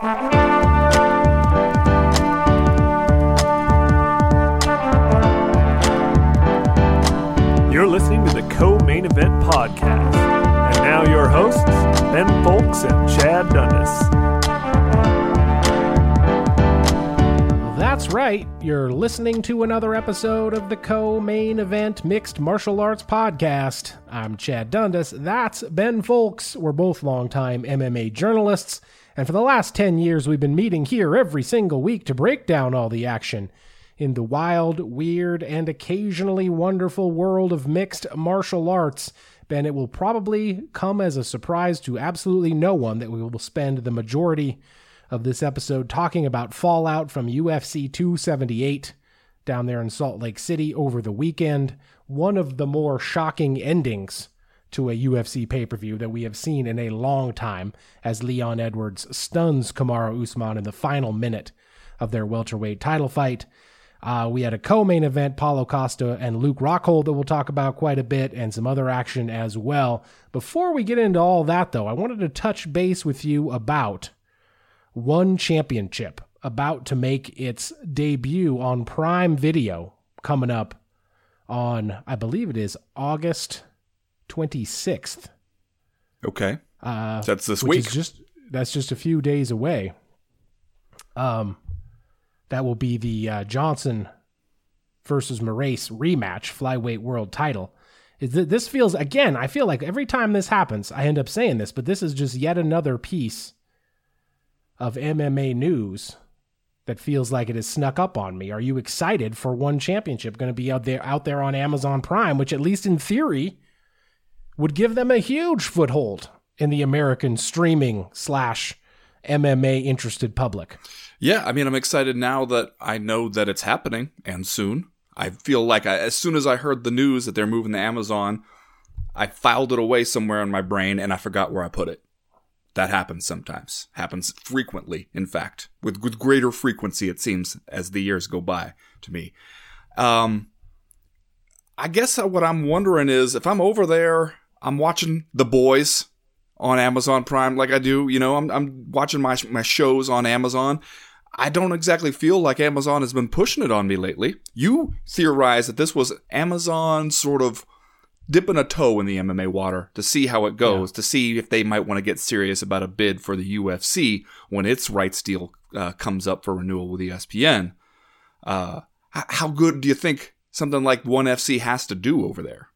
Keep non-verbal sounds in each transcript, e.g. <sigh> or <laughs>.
You're listening to the Co Main Event Podcast. And now your hosts, Ben Fowlkes and Chad Dundas. That's right. You're listening to another episode of the Co Main Event Mixed Martial Arts Podcast. I'm Chad Dundas. That's Ben Fowlkes. We're both longtime MMA journalists. And for the last 10 years, we've been meeting here every single week to break down all the action in the wild, weird, and occasionally wonderful world of mixed martial arts. Ben, it will probably come as a surprise to absolutely no one that we will spend the majority of this episode talking about fallout from UFC 278 down there in Salt Lake City over the weekend. One of the more shocking endings to a UFC pay per view that we have seen in a long time as Leon Edwards stuns Kamaru Usman in the final minute of their welterweight title fight. Uh, we had a co-main event, Paulo Costa and Luke Rockhold that we'll talk about quite a bit, and some other action as well. Before we get into all that, though, I wanted to touch base with you about one championship about to make its debut on Prime Video coming up on, I believe it is August 26th. Okay. Uh, That's this week. just that's just a few days away. Um, that will be the uh, Johnson versus Moraes rematch, flyweight world title. Is that this feels again? I feel like every time this happens, I end up saying this, but this is just yet another piece of MMA news that feels like it has snuck up on me. Are you excited for one championship going to be out there out there on Amazon Prime, which at least in theory would give them a huge foothold in the American streaming slash MMA interested public. Yeah, I mean, I'm excited now that I know that it's happening and soon. I feel like I, as soon as I heard the news that they're moving to Amazon, I filed it away somewhere in my brain and I forgot where I put it. That happens sometimes. Happens frequently, in fact, with with greater frequency it seems as the years go by to me. Um, I guess what I'm wondering is if I'm over there, I'm watching The Boys on Amazon Prime like I do, you know, I'm I'm watching my my shows on Amazon. I don't exactly feel like Amazon has been pushing it on me lately. You theorize that this was Amazon sort of dipping a toe in the MMA water to see how it goes, to see if they might want to get serious about a bid for the UFC when its rights deal uh, comes up for renewal with ESPN. Uh, how good do you think something like ONE FC has to do over there?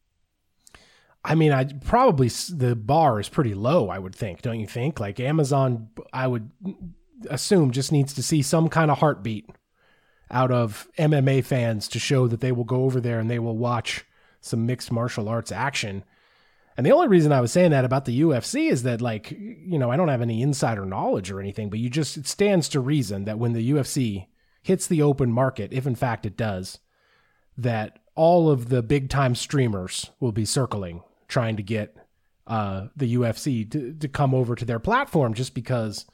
I mean, I probably the bar is pretty low. I would think, don't you think? Like Amazon, I would assume just needs to see some kind of heartbeat out of MMA fans to show that they will go over there and they will watch some mixed martial arts action. And the only reason I was saying that about the UFC is that, like, you know, I don't have any insider knowledge or anything, but you just, it stands to reason that when the UFC hits the open market, if in fact it does, that all of the big time streamers will be circling trying to get uh, the UFC to, to come over to their platform just because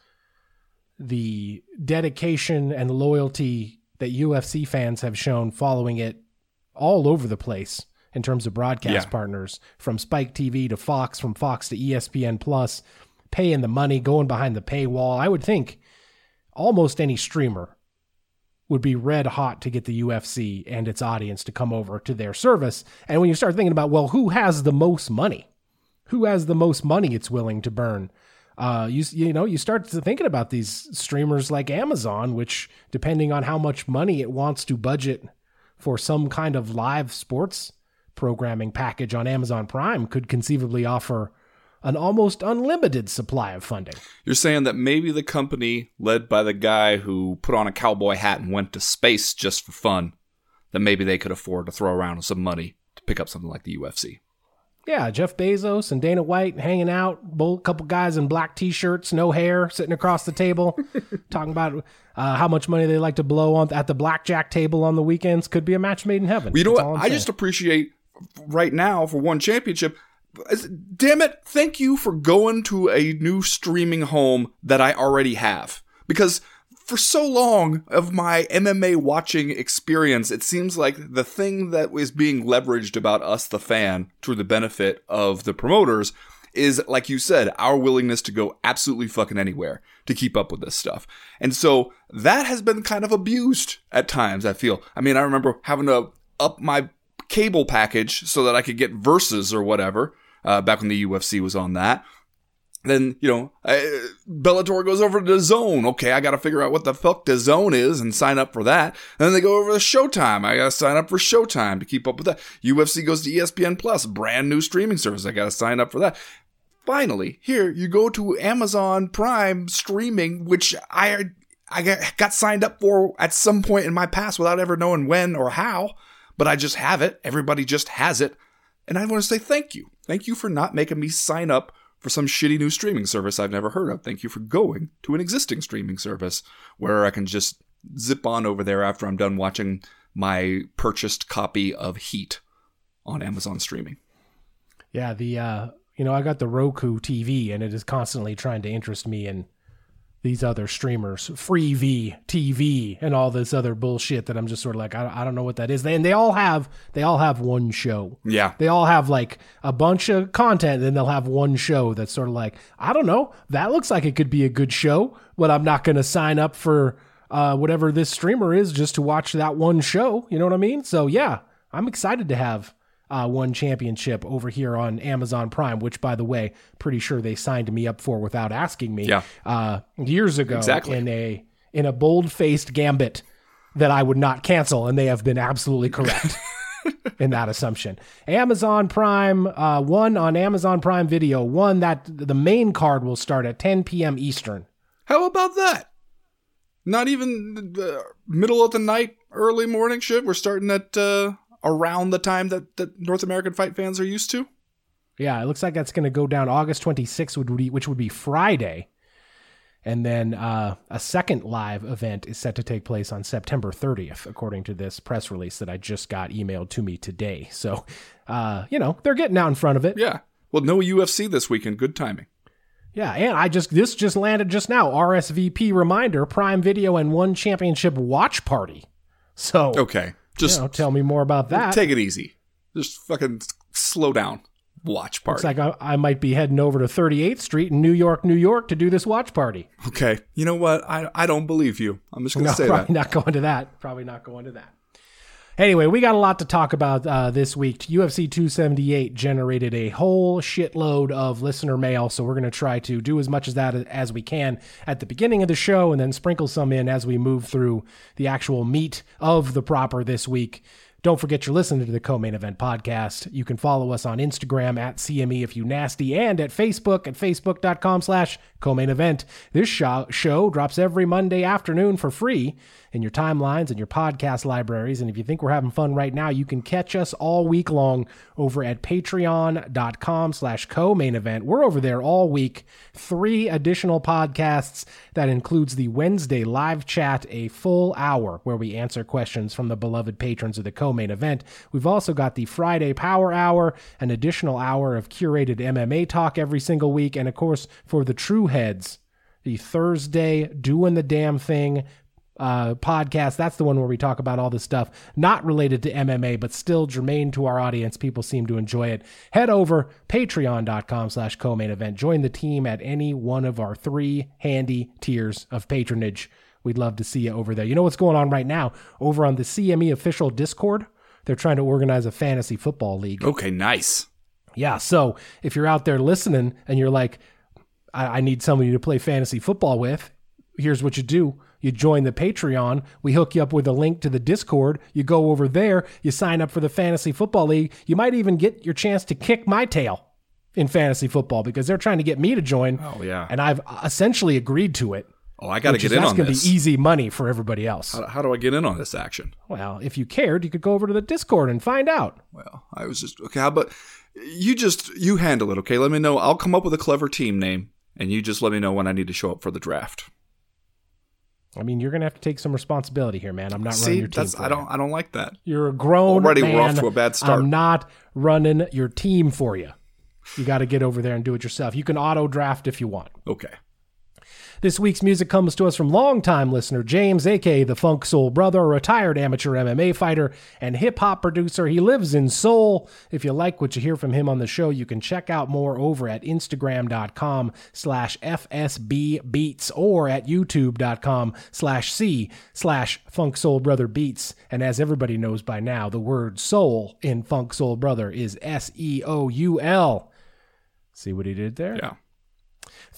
the dedication and loyalty that UFC fans have shown following it all over the place in terms of broadcast Yeah. partners from Spike TV to Fox, from Fox to ESPN Plus, paying the money, going behind the paywall. I would think almost any streamer would be red hot to get the UFC and its audience to come over to their service. And when you start thinking about, well, who has the most money? Who has the most money it's willing to burn? Uh, you you know you start thinking about these streamers like Amazon, which depending on how much money it wants to budget for some kind of live sports programming package on Amazon Prime, could conceivably offer an almost unlimited supply of funding. You're saying that maybe the company led by the guy who put on a cowboy hat and went to space just for fun, that maybe they could afford to throw around some money to pick up something like the UFC. Yeah, Jeff Bezos and Dana White hanging out, both couple guys in black t-shirts, no hair, sitting across the table, <laughs> talking about uh, how much money they like to blow on at the blackjack table on the weekends. Could be a match made in heaven. Well, you know That's what? I saying. just appreciate right now for one championship. Damn it! Thank you for going to a new streaming home that I already have. Because for so long of my MMA watching experience, it seems like the thing that is being leveraged about us, the fan, to the benefit of the promoters, is, like you said, our willingness to go absolutely fucking anywhere to keep up with this stuff. And so that has been kind of abused at times, I feel. I mean, I remember having to up my cable package so that I could get Versus or whatever, uh, back when the UFC was on that. Then, you know, I, Bellator goes over to the Zone. Okay, I gotta figure out what the fuck the Zone is and sign up for that. And then they go over to Showtime. I gotta sign up for Showtime to keep up with that. UFC goes to ESPN Plus, brand new streaming service. I gotta sign up for that. Finally, here you go to Amazon Prime streaming, which I I got signed up for at some point in my past without ever knowing when or how, but I just have it. Everybody just has it. And I want to say thank you. Thank you for not making me sign up for some shitty new streaming service I've never heard of. Thank you for going to an existing streaming service where I can just zip on over there after I'm done watching my purchased copy of Heat on Amazon streaming. Yeah, the uh, you know, I got the Roku TV and it is constantly trying to interest me in these other streamers, Freevee TV, and all this other bullshit that I'm just sort of like, I, I don't know what that is. They, and they all have, they all have one show. Yeah. They all have like a bunch of content, and they'll have one show that's sort of like, I don't know, that looks like it could be a good show, but I'm not going to sign up for uh, whatever this streamer is just to watch that one show. You know what I mean? So yeah, I'm excited to have uh, one championship over here on Amazon Prime, which, by the way, pretty sure they signed me up for without asking me Yeah. uh, years ago Exactly. in a in a bold faced gambit that I would not cancel, and they have been absolutely correct. <laughs> In that assumption, Amazon Prime, uh, one on Amazon Prime Video, one that the main card will start at 10 p.m. Eastern. How about that? Not even the middle of the night, early morning shit. We're starting at uh, around the time that, that North American fight fans are used to. Yeah, it looks like that's going to go down August 26th, would be, which would be Friday. And then uh, a second live event is set to take place on September 30th, according to this press release that I just got emailed to me today. So, uh, you know, they're getting out in front of it. Yeah. Well, no UFC this weekend. Good timing. Yeah, and I just this just landed just now. RSVP reminder: Prime Video and One Championship watch party. So, Okay. Just you know, tell me more about that. take it easy. Just fucking slow down. Watch party. Looks like I, I might be heading over to 38th Street in New York, New York, to do this watch party. okay. You know what? I I don't believe you. I'm just gonna No, say <laughs> probably that. not going to that. Probably not going to that. Anyway, we got a lot to talk about uh, this week. UFC 278 generated a whole shitload of listener mail, so we're going to try to do as much as that as we can at the beginning of the show and then sprinkle some in as we move through the actual meat of the proper this week. Don't forget you're listening to the Co-Main Event Podcast. You can follow us on Instagram at CME if you nasty and at Facebook at facebook.com slash co-main event. This show, show drops every Monday afternoon for free in your timelines and your podcast libraries. And if you think we're having fun right now, you can catch us all week long over at patreon.com slash co-main event. We're over there all week. Three additional podcasts that includes the Wednesday live chat, a full hour where we answer questions from the beloved patrons of the co-main event. We've also got the Friday Power Hour, an additional hour of curated MMA talk every single week, and of course for the true heads, the Thursday doing the damn thing uh, podcast. That's the one where we talk about all this stuff not related to MMA, but still germane to our audience. People seem to enjoy it. Head over patreon.com slash co-main event. Join the team at any one of our three handy tiers of patronage. We'd love to see you over there. You know what's going on right now? Over on the CME official Discord, they're trying to organize a fantasy football league. Okay, nice. Yeah. So if you're out there listening and you're like, I, I need somebody to play fantasy football with, here's what you do. You join the Patreon. We hook you up with a link to the Discord. You go over there. You sign up for the Fantasy Football League. You might even get your chance to kick my tail in fantasy football because they're trying to get me to join. Oh yeah. And I've essentially agreed to it. Oh, I got to get is, in that's on gonna this. be easy money for everybody else. How, how do I get in on this action? Well, if you cared, you could go over to the Discord and find out. Well, I was just okay. How about you just you handle it? Okay, let me know. I'll come up with a clever team name, and you just let me know when I need to show up for the draft. I mean, you're gonna have to take some responsibility here, man. I'm not running your team. that's I don't I don't like that. You're a grown Already we're man. off to a bad start. I'm not running your team for you. You got to get over there and do it yourself. You can auto draft if you want. Okay. This week's music comes to us from longtime listener James, aka the Funk Soul Brother, a retired amateur MMA fighter and hip hop producer. He lives in Seoul. If you like what you hear from him on the show, you can check out more over at Instagram.com slash FSB Beats or at YouTube.com slash C slash Funk Soul Brother Beats. And as everybody knows by now, the word soul in Funk Soul Brother is S E O U L. See what he did there? Yeah.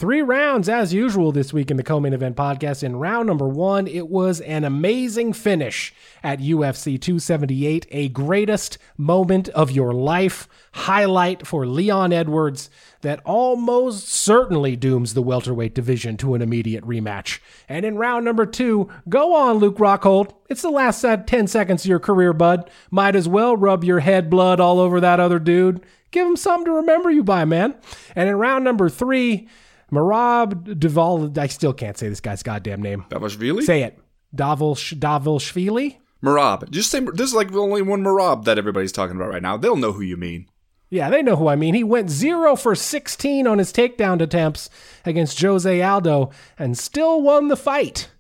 Three rounds as usual this week in the co-main event podcast. In round number one, it was an amazing finish at UFC 278, a greatest moment of your life highlight for Leon Edwards that almost certainly dooms the welterweight division to an immediate rematch. And in round number two, go on, Luke Rockhold. It's the last 10 seconds of your career, bud. Might as well rub your head blood all over that other dude. Give him something to remember you by, man. And in round number three, Merab Duval, I still can't say this guy's goddamn name. Davashvili? Say it. Davil Davilshvili? Merab. Just say this is like the only one Merab that everybody's talking about right now. They'll know who you mean. Yeah, they know who I mean. He went 0 for 16 on his takedown attempts against Jose Aldo and still won the fight,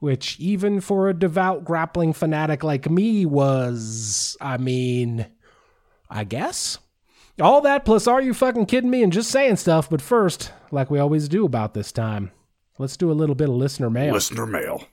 which even for a devout grappling fanatic like me was, I mean, I guess. All that plus are you fucking kidding me and just saying stuff, but first, like we always do about this time, let's do a little bit of listener mail. Listener mail.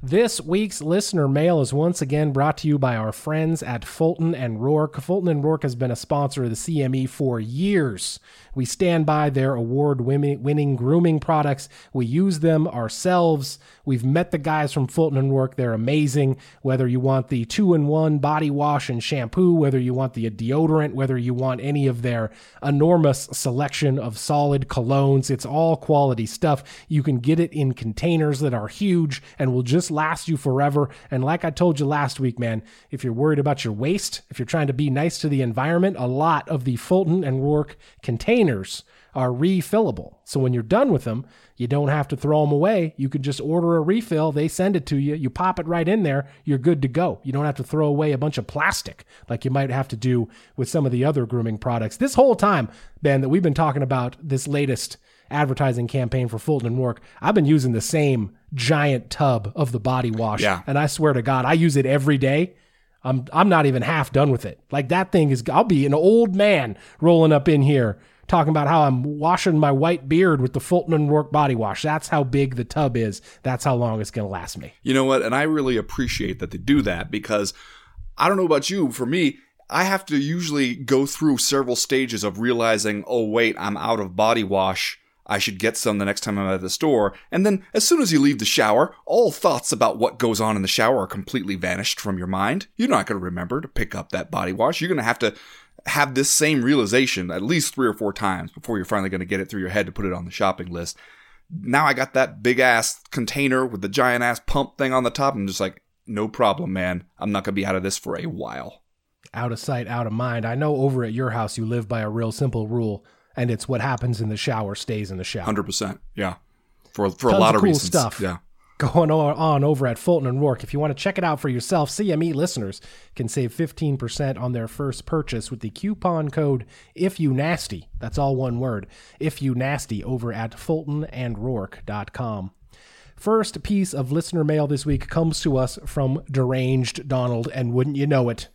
This week's listener mail is once again brought to you by our friends at Fulton and Rourke. Fulton and Rourke has been a sponsor of the CME for years. We stand by their award winning grooming products. We use them ourselves. We've met the guys from Fulton and Rourke. They're amazing. Whether you want the two in one body wash and shampoo, whether you want the deodorant, whether you want any of their enormous selection of solid colognes, it's all quality stuff. You can get it in containers that are huge and will just last you forever. And like I told you last week, man, if you're worried about your waste, if you're trying to be nice to the environment, a lot of the Fulton and Rourke containers are refillable. So when you're done with them, you don't have to throw them away. You can just order a refill. They send it to you. You pop it right in there. You're good to go. You don't have to throw away a bunch of plastic like you might have to do with some of the other grooming products. This whole time, Ben, that we've been talking about this latest advertising campaign for Fulton and Rourke, I've been using the same giant tub of the body wash. Yeah. And I swear to God, I use it every day. I'm I'm not even half done with it. Like that thing is I'll be an old man rolling up in here talking about how I'm washing my white beard with the Fulton and Rourke body wash. That's how big the tub is. That's how long it's going to last me. You know what? And I really appreciate that they do that because I don't know about you. For me, I have to usually go through several stages of realizing, oh, wait, I'm out of body wash. I should get some the next time I'm at the store. And then, as soon as you leave the shower, all thoughts about what goes on in the shower are completely vanished from your mind. You're not going to remember to pick up that body wash. You're going to have to have this same realization at least three or four times before you're finally going to get it through your head to put it on the shopping list. Now I got that big ass container with the giant ass pump thing on the top. I'm just like, no problem, man. I'm not going to be out of this for a while. Out of sight, out of mind. I know over at your house you live by a real simple rule, and it's what happens in the shower stays in the shower. 100%. Yeah. For, for Tons a lot of of cool reasons. stuff. Yeah. going on over at Fulton and Rourke. If you want to check it out for yourself, CME listeners can save 15% on their first purchase with the coupon code if you nasty. That's all one word. If you nasty over at fultonandrourke.com. First piece of listener mail this week comes to us from deranged Donald, and wouldn't you know it,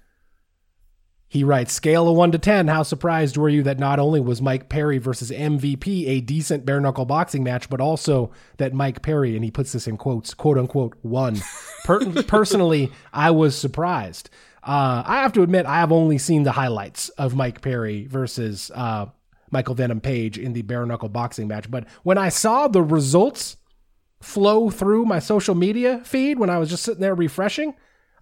he writes, scale of 1 to 10, how surprised were you that not only was Mike Perry versus MVP a decent bare knuckle boxing match, but also that Mike Perry, and he puts this in quotes, quote unquote, won? Per- <laughs> personally, I was surprised. Uh, I have to admit, I have only seen the highlights of Mike Perry versus uh, Michael Venom Page in the bare knuckle boxing match. But when I saw the results flow through my social media feed when I was just sitting there refreshing,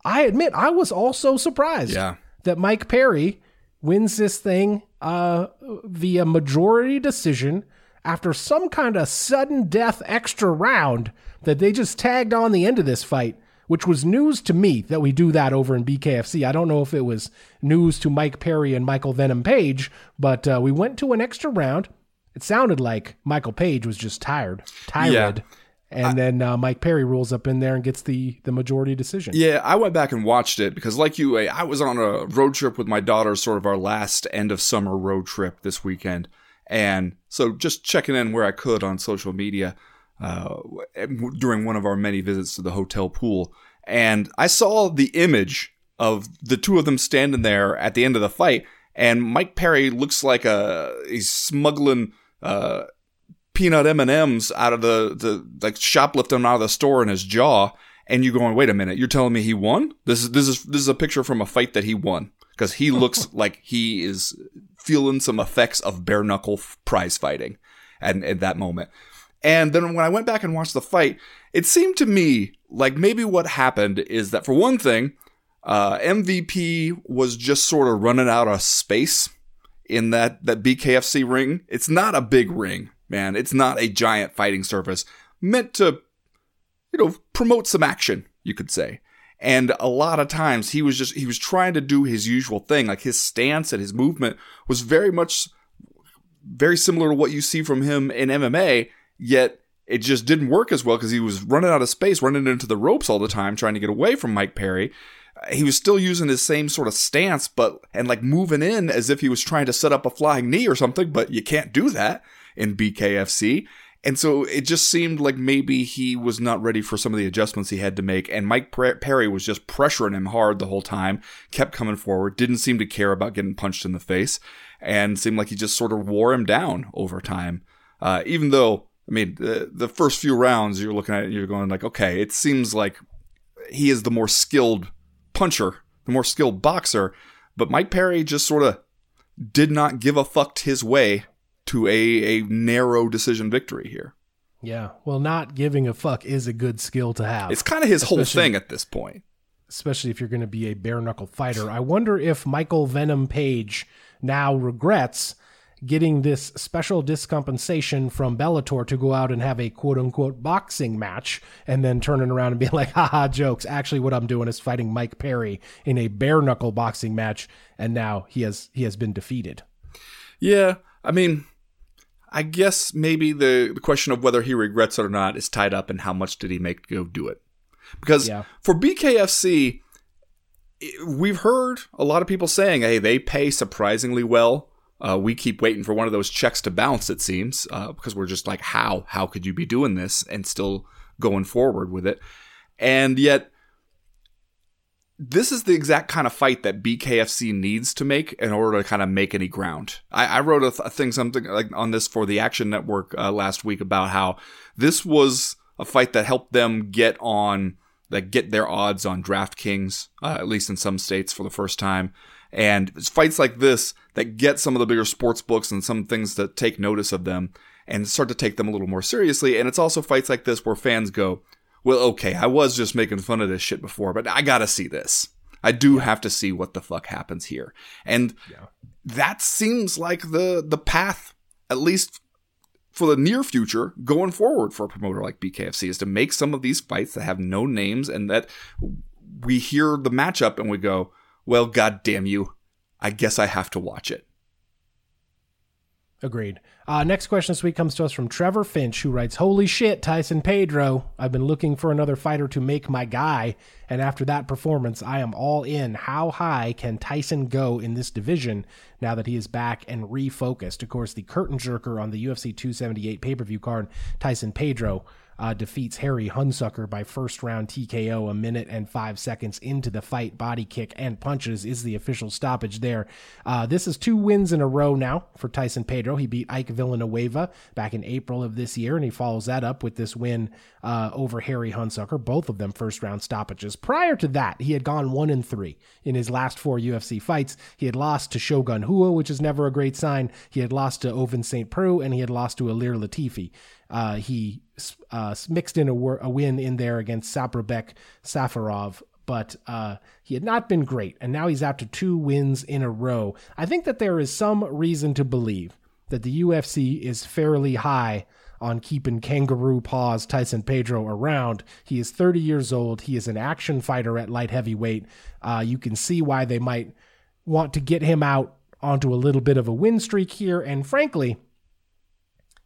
I admit I was also surprised Yeah. That Mike Perry wins this thing uh, via majority decision after some kind of sudden death extra round that they just tagged on the end of this fight, which was news to me that we do that over in BKFC. I don't know if it was news to Mike Perry and Michael Venom Page, but uh, we went to an extra round. It sounded like Michael Page was just tired, tired. And then uh, Mike Perry rolls up in there and gets the the majority decision. Yeah, I went back and watched it because, like you, I I was on a road trip with my daughter, sort of our last end of summer road trip this weekend. And so just checking in where I could on social media. uh, during one of our many visits to the hotel pool, and I saw the image of the two of them standing there at the end of the fight, and Mike Perry looks like a he's smuggling uh, peanut M and M's out of the the like shoplifting them out of the store in his jaw, and you're going, wait a minute, you're telling me he won? This is this is this is a picture from a fight that he won because he looks <laughs> like he is feeling some effects of bare knuckle prize fighting at, at that moment. And then when I went back and watched the fight, it seemed to me like maybe what happened is that for one thing, uh, MVP was just sort of running out of space in that, that BKFC ring. It's not a big ring, man. It's not a giant fighting surface meant to, you know, promote some action, you could say. And a lot of times he was just, he was trying to do his usual thing. Like his stance and his movement was very much, very similar to what you see from him in MMA, yet it just didn't work as well because he was running out of space, running into the ropes all the time, trying to get away from Mike Perry. He was still using his same sort of stance, but, and like moving in as if he was trying to set up a flying knee or something, but you can't do that in BKFC. And so it just seemed like maybe he was not ready for some of the adjustments he had to make. And Mike Perry was just pressuring him hard the whole time, kept coming forward, didn't seem to care about getting punched in the face, and seemed like he just sort of wore him down over time. Uh, even though, I mean, the, the first few rounds you're looking at it, you're going like, okay, it seems like he is the more skilled puncher, the more skilled boxer. But Mike Perry just sort of did not give a fucked his way to a, a narrow decision victory here. Yeah. Well, not giving a fuck is a good skill to have. It's kind of his whole thing at this point. Especially if you're going to be a bare knuckle fighter. I wonder if Michael Venom Page now regrets getting this special discompensation from Bellator to go out and have a quote unquote boxing match and then turning around and being <laughs> like, haha, jokes. Actually, what I'm doing is fighting Mike Perry in a bare knuckle boxing match. And now he has, he has been defeated. Yeah. I mean, I guess maybe the, the question of whether he regrets it or not is tied up in how much did he make to go do it. Because yeah. for BKFC, we've heard a lot of people saying, hey, they pay surprisingly well. Uh, we keep waiting for one of those checks to bounce, it seems, uh, because we're just like, how? How could you be doing this and still going forward with it? And yet, this is the exact kind of fight that BKFC needs to make in order to kind of make any ground. I, I wrote a, th- a, thing something like on this for the Action Network uh, last week about how this was a fight that helped them get on that get their odds on DraftKings, uh, at least in some states for the first time. And it's fights like this that get some of the bigger sports books and some things that take notice of them and start to take them a little more seriously. And it's also fights like this where fans go, well, okay, I was just making fun of this shit before, but I gotta see this. I do yeah. have to see what the fuck happens here. And yeah. that seems like the the path, at least for the near future, going forward for a promoter like BKFC, is to make some of these fights that have no names and that we hear the matchup and we go, well, god damn you, I guess I have to watch it. Agreed. Uh, next question this week comes to us from Trevor Finch, who writes, Holy shit, Tyson Pedro. I've been looking for another fighter to make my guy, and after that performance, I am all in. How high can Tyson go in this division now that he is back and refocused? Of course, the curtain jerker on the UFC 278 pay per view card, Tyson Pedro, uh, defeats Harry Hunsucker by first round TKO a minute and five seconds into the fight. Body kick and punches is the official stoppage there. Uh, this is two wins in a row now for Tyson Pedro. He beat Ike Villanueva back in April of this year, and he follows that up with this win uh, over Harry Hunsucker, both of them first round stoppages. Prior to that, he had gone one and three in his last four UFC fights. He had lost to Shogun Rua, which is never a great sign. He had lost to Ovince St. Preux, and he had lost to Ilir Latifi. Uh, he uh, mixed in a, a, win in there against Saparbek Safarov, but uh, he had not been great. And now he's after two wins in a row. I think that there is some reason to believe that the UFC is fairly high on keeping kangaroo paws Tyson Pedro around. He is 30 years old. He is an action fighter at light heavyweight. Uh, you can see why they might want to get him out onto a little bit of a win streak here. And frankly,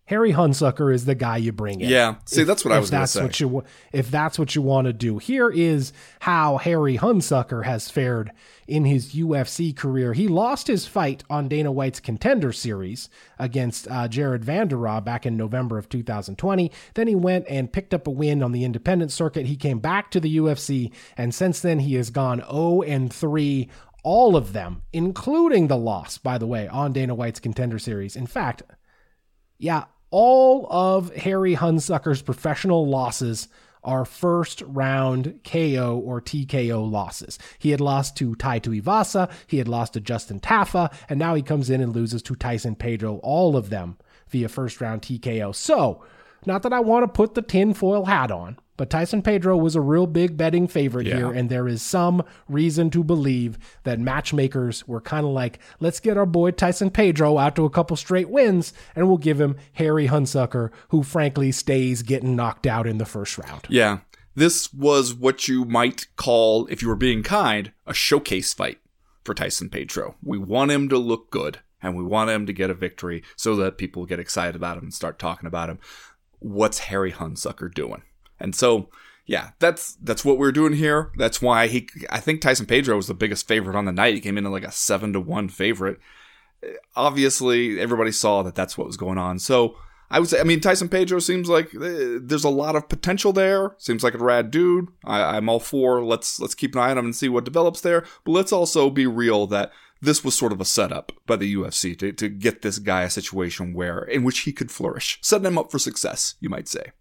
Harry Hunsucker is the guy you bring in. Yeah. See, If- that's what I was going to that's say. What you, if that's what you want to do, here is how Harry Hunsucker has fared in his UFC career. He lost his fight on Dana White's Contender Series against uh, Jared Vanderaa back in November of 2020. Then he went and picked up a win on the independent circuit. He came back to the UFC, and since then he has gone 0 and 3. All of them, including the loss, by the way, on Dana White's Contender Series. In fact, yeah, all of Harry Hunsucker's professional losses are first round KO or TKO losses. He had lost to Tai Tuivasa, he had lost to Justin Tafa, and now he comes in and loses to Tyson Pedro, all of them via first round TKO. So, not that I want to put the tinfoil hat on, but Tyson Pedro was a real big betting favorite Yeah. here, and there is some reason to believe that matchmakers were kind of like, let's get our boy Tyson Pedro out to a couple straight wins, and we'll give him Harry Hunsucker, who frankly stays getting knocked out in the first round. Yeah. This was what you might call, if you were being kind, a showcase fight for Tyson Pedro. We want him to look good and we want him to get a victory so that people get excited about him and start talking about him. What's Harry Hunsucker doing? And so, yeah, that's that's what we're doing here. That's why he I think Tyson Pedro was the biggest favorite on the night. He came in like a 7 to 1 favorite. Obviously, everybody saw that that's what was going on. So, I would say, I mean, Tyson Pedro seems like uh, there's a lot of potential there. Seems like a rad dude. I, I'm all for let's let's keep an eye on him and see what develops there. But let's also be real that this was sort of a setup by the UFC to, to get this guy a situation where in which he could flourish, setting him up for success, you might say.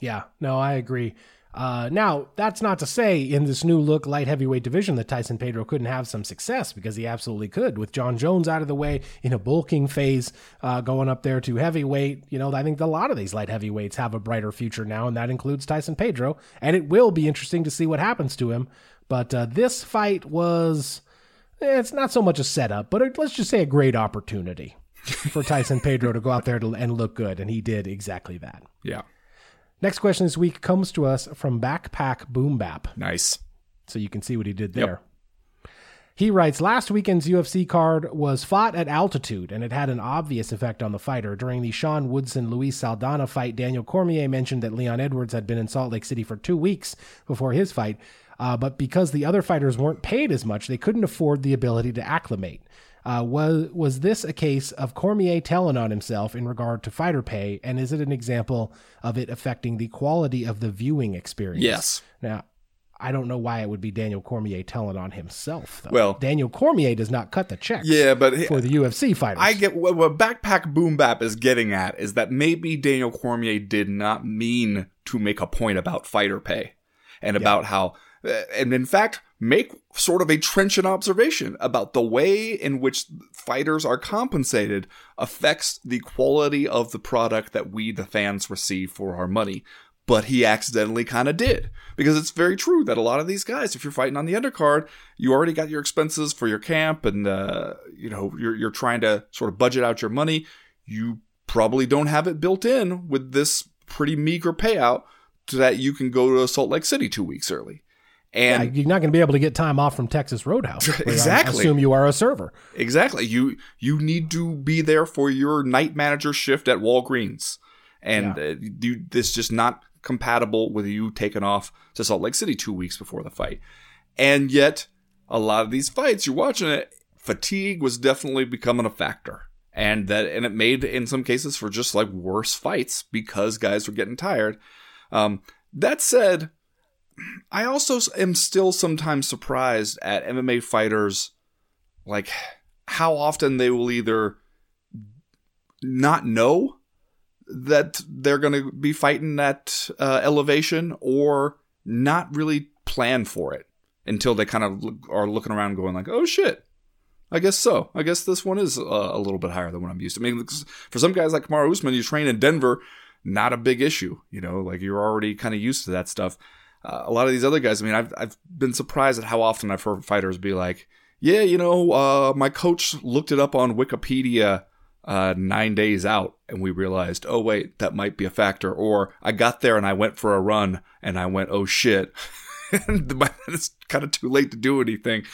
Yeah, no, I agree. Uh, now, that's not to say in this new look light heavyweight division that Tyson Pedro couldn't have some success because he absolutely could. With John Jones out of the way in a bulking phase, uh, going up there to heavyweight, you know, I think a lot of these light heavyweights have a brighter future now, and that includes Tyson Pedro. And it will be interesting to see what happens to him. But uh, this fight was, eh, it's not so much a setup, but let's just say a great opportunity for Tyson Pedro to go out there to, and look good. And he did exactly that. Yeah, Next question this week comes to us from Backpack Boom Bap, nice. so you can see what he did there. He writes Last weekend's UFC card was fought at altitude, and it had an obvious effect on the fighter. During the Sean Woodson Luis Saldana fight, Daniel Cormier mentioned that Leon Edwards had been in Salt Lake City for two weeks before his fight, uh, but because the other fighters weren't paid as much, they couldn't afford the ability to acclimate. Uh, was was this a case of Cormier telling on himself in regard to fighter pay, and is it an example of it affecting the quality of the viewing experience? Yes. Now, I don't know why it would be Daniel Cormier telling on himself. Though. Well- Daniel Cormier does not cut the checks. Yeah, but he- for the UFC fighters, I get what, what Backpack Boom Bap is getting at is that maybe Daniel Cormier did not mean to make a point about fighter pay and about how, uh, and in fact, make sort of a trenchant observation about the way in which fighters are compensated affects the quality of the product that we, the fans, receive for our money. But he accidentally kind of did. Because it's very true that a lot of these guys, if you're fighting on the undercard, you already got your expenses for your camp and, uh, you know, you're, you're trying to sort of budget out your money. You probably don't have it built in with this pretty meager payout so that you can go to Salt Lake City two weeks early. Yeah, And you're not going to be able to get time off from Texas Roadhouse. <laughs> where I Exactly. assume you are a server. Exactly. You you need to be there for your night manager shift at Walgreens, and uh, you, this just not compatible with you taking off to Salt Lake City two weeks before the fight. And yet, a lot of these fights, you're watching it. Fatigue was definitely becoming a factor, and that and it made in some cases for just like worse fights because guys were getting tired. Um, that said, I also am still sometimes surprised at MMA fighters like how often they will either not know that they're going to be fighting at uh, elevation or not really plan for it until they kind of look, are looking around going like oh shit I guess so. I guess this one is uh, a little bit higher than what I'm used to. I mean, for some guys like Kamaru Usman, you train in Denver, not a big issue. You know, like you're already kind of used to that stuff. Uh, a lot of these other guys, I mean, I've I've been surprised at how often I've heard fighters be like, "Yeah, you know, uh, my coach looked it up on Wikipedia uh, nine days out, and we realized, oh wait, that might be a factor." Or I got there and I went for a run, and I went, "Oh shit." <laughs> and it's kind of too late to do anything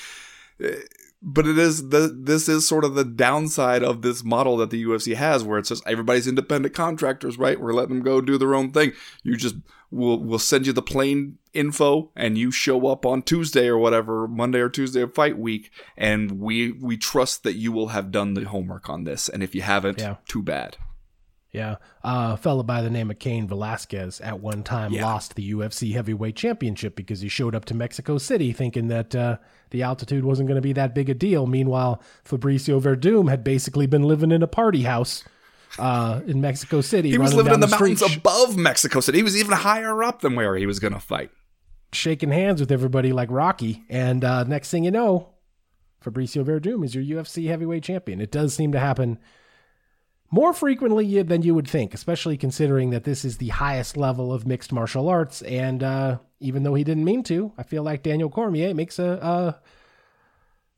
but it is the this is sort of the downside of this model that the UFC has, where it's just everybody's independent contractors, right? We're letting them go do their own thing. You just we'll we'll send you the plane info, and you show up on Tuesday or whatever, Monday or Tuesday of fight week, and we we trust that you will have done the homework on this, and if you haven't, Yeah. too bad. Yeah. Uh, a fella by the name of Cain Velasquez at one time Yeah. lost the UFC heavyweight championship because he showed up to Mexico City thinking that uh, the altitude wasn't going to be that big a deal. Meanwhile, Fabricio Werdum had basically been living in a party house uh, in Mexico City. He was living in down the, mountains street, above Mexico City. He was even higher up than where he was going to fight. shaking hands with everybody like Rocky. And uh, next thing you know, Fabricio Werdum is your UFC heavyweight champion. It does seem to happen more frequently than you would think, especially considering that this is the highest level of mixed martial arts. And uh, even though he didn't mean to, I feel like Daniel Cormier makes a, a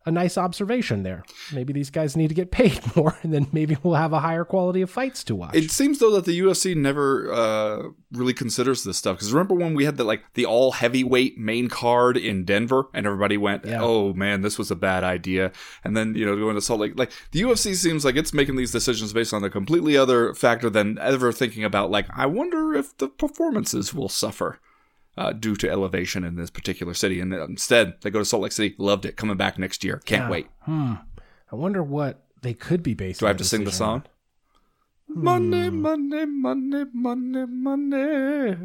a nice observation there. Maybe these guys need to get paid <laughs> more, and then maybe we'll have a higher quality of fights to watch. It seems though that the UFC never uh, really considers this stuff because remember when we had the like the all heavyweight main card in Denver and everybody went, Yeah. "Oh man, this was a bad idea," and then you know going to Salt Lake, like the UFC seems like it's making these decisions based on a completely other factor than ever thinking about like I wonder if the performances will suffer. Uh, due to elevation in this particular city, and instead they go to Salt Lake City. Loved it. Coming back next year. Can't Yeah. wait. Hmm. I wonder what they could be based. Do I have to sing the song? Money, money, money, money, money.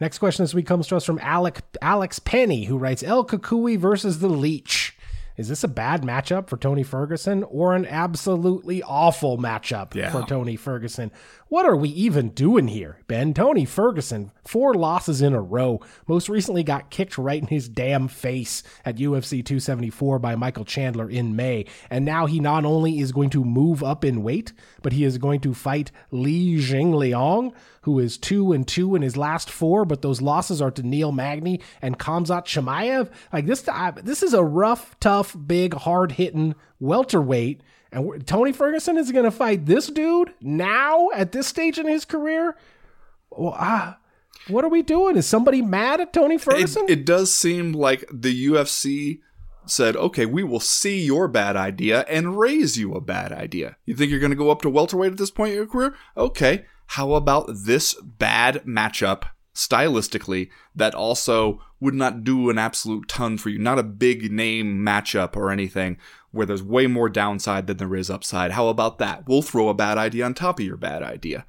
Next question this week comes to us from Alec, Alex Penny, who writes El Cucuy versus the Leech. Is this a bad matchup for Tony Ferguson or an absolutely awful matchup Yeah. for Tony Ferguson? What are we even doing here, Ben? Tony Ferguson, four losses in a row. Most recently got kicked right in his damn face at UFC 274 by Michael Chandler in May. And now he not only is going to move up in weight, but he is going to fight Li Jingliang, who is two and two in his last four, but those losses are to Neil Magny and Kamzat Chimaev. Like this, I, this is a rough, tough, big, hard hitting welterweight. And Tony Ferguson is going to fight this dude now at this stage in his career. Well, ah, what are we doing? Is somebody mad at Tony It, Ferguson? it does seem like the UFC said, okay, we will see your bad idea and raise you a bad idea. You think you're going to go up to welterweight at this point in your career? Okay. How about this bad matchup stylistically that also would not do an absolute ton for you? Not a big name matchup or anything where there's way more downside than there is upside. How about that? We'll throw a bad idea on top of your bad idea.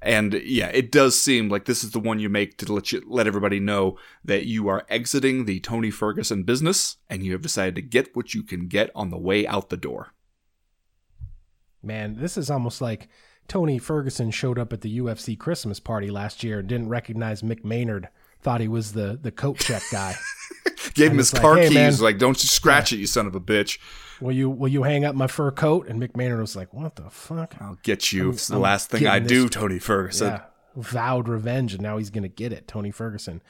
And yeah, it does seem like this is the one you make to let you, let everybody know that you are exiting the Tony Ferguson business and you have decided to get what you can get on the way out the door. Man, this is almost like Tony Ferguson showed up at the UFC Christmas party last year and didn't recognize Mick Maynard. Thought he was the the coat check guy. <laughs> Gave him it's his like, car "Hey, keys, man." like, don't you scratch it, you son of a bitch. will you will you hang up my fur coat? And Mick Maynard was like, "What the fuck?" I'll get you. it's the I'm last thing I do, Tony Ferguson. Yeah, vowed revenge, and now he's gonna get it. Tony Ferguson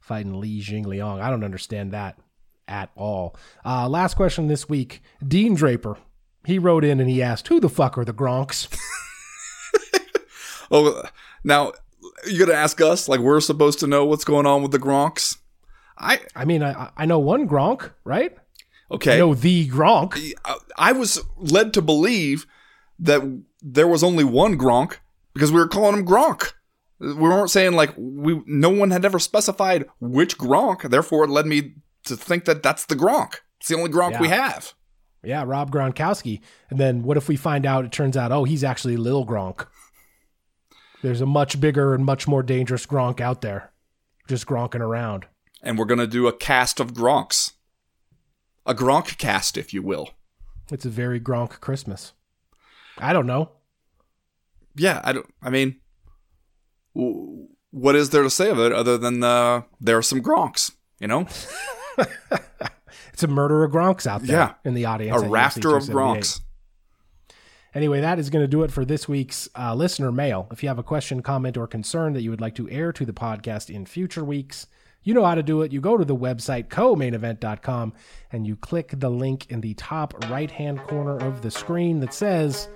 fighting Li Jingliang. I don't understand that at all. Uh, last question this week: Dean Draper. He wrote in and he asked, "Who the fuck are the Gronks?" <laughs> Oh, now you're gonna ask us like we're supposed to know what's going on with the Gronks? I I mean, I I know one Gronk, right? okay. I know the Gronk. I was led to believe that there was only one Gronk because we were calling him Gronk. We weren't saying like we. No one had ever specified which Gronk. Therefore, it led me to think that that's the Gronk. It's the only Gronk we have. Yeah, Rob Gronkowski. And then what if we find out it turns out, oh, he's actually Lil Gronk? There's a much bigger and much more dangerous Gronk out there, just gronking around. And we're gonna do a cast of Gronks, a Gronk cast, if you will. It's a very Gronk Christmas. I don't know. Yeah, I don't. I mean, what is there to say of it other than uh, there are some Gronks? You know, <laughs> It's a murder of Gronks out there Yeah. in the audience. a rafter of 278. Gronks. Anyway, that is going to do it for this week's uh, listener mail. If you have a question, comment, or concern that you would like to air to the podcast in future weeks, you know how to do it. You go to the website co-mainevent.com and you click the link in the top right-hand corner of the screen that says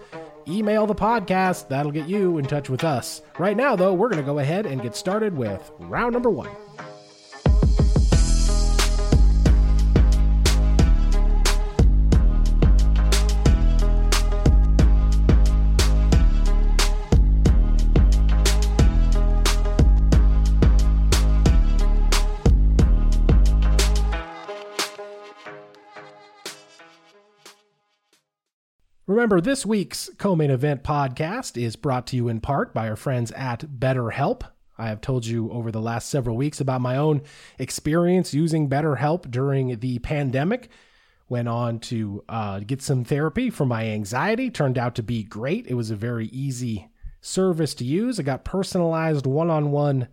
email the podcast. That'll get you in touch with us. Right now, though, we're going to go ahead and get started with round number one. Remember, this week's co main event podcast is brought to you in part by our friends at BetterHelp. I have told you over the last several weeks about my own experience using BetterHelp during the pandemic. Went on to uh, get some therapy for my anxiety. Turned out to be great. It was a very easy service to use. I got personalized one on one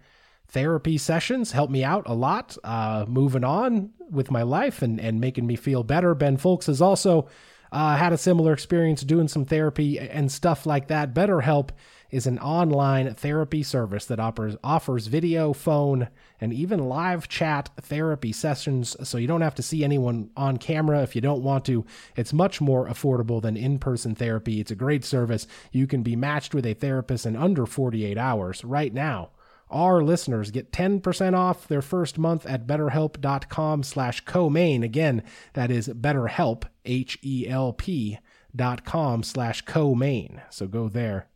therapy sessions, helped me out a lot, uh, moving on with my life and, and making me feel better. Ben Fowlkes is also uh, had a similar experience doing some therapy and stuff like that. BetterHelp is an online therapy service that offers offers video, phone, and even live chat therapy sessions so you don't have to see anyone on camera if you don't want to. It's much more affordable than in-person therapy. It's a great service. You can be matched with a therapist in under 48 hours right now. Our listeners get 10% off their first month at betterhelp.com slash co-main. Again, that is betterhelp, H-E-L-P dot com slash co-main. So go there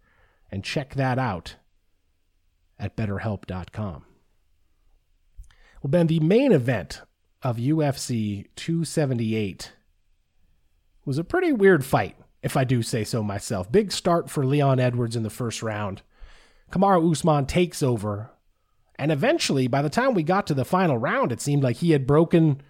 and check that out at betterhelp.com. Well, Ben, the main event of UFC 278 was a pretty weird fight, if I do say so myself. Big start for Leon Edwards in the first round. Kamaru Usman takes over. And eventually, by the time we got to the final round, it seemed like he had broken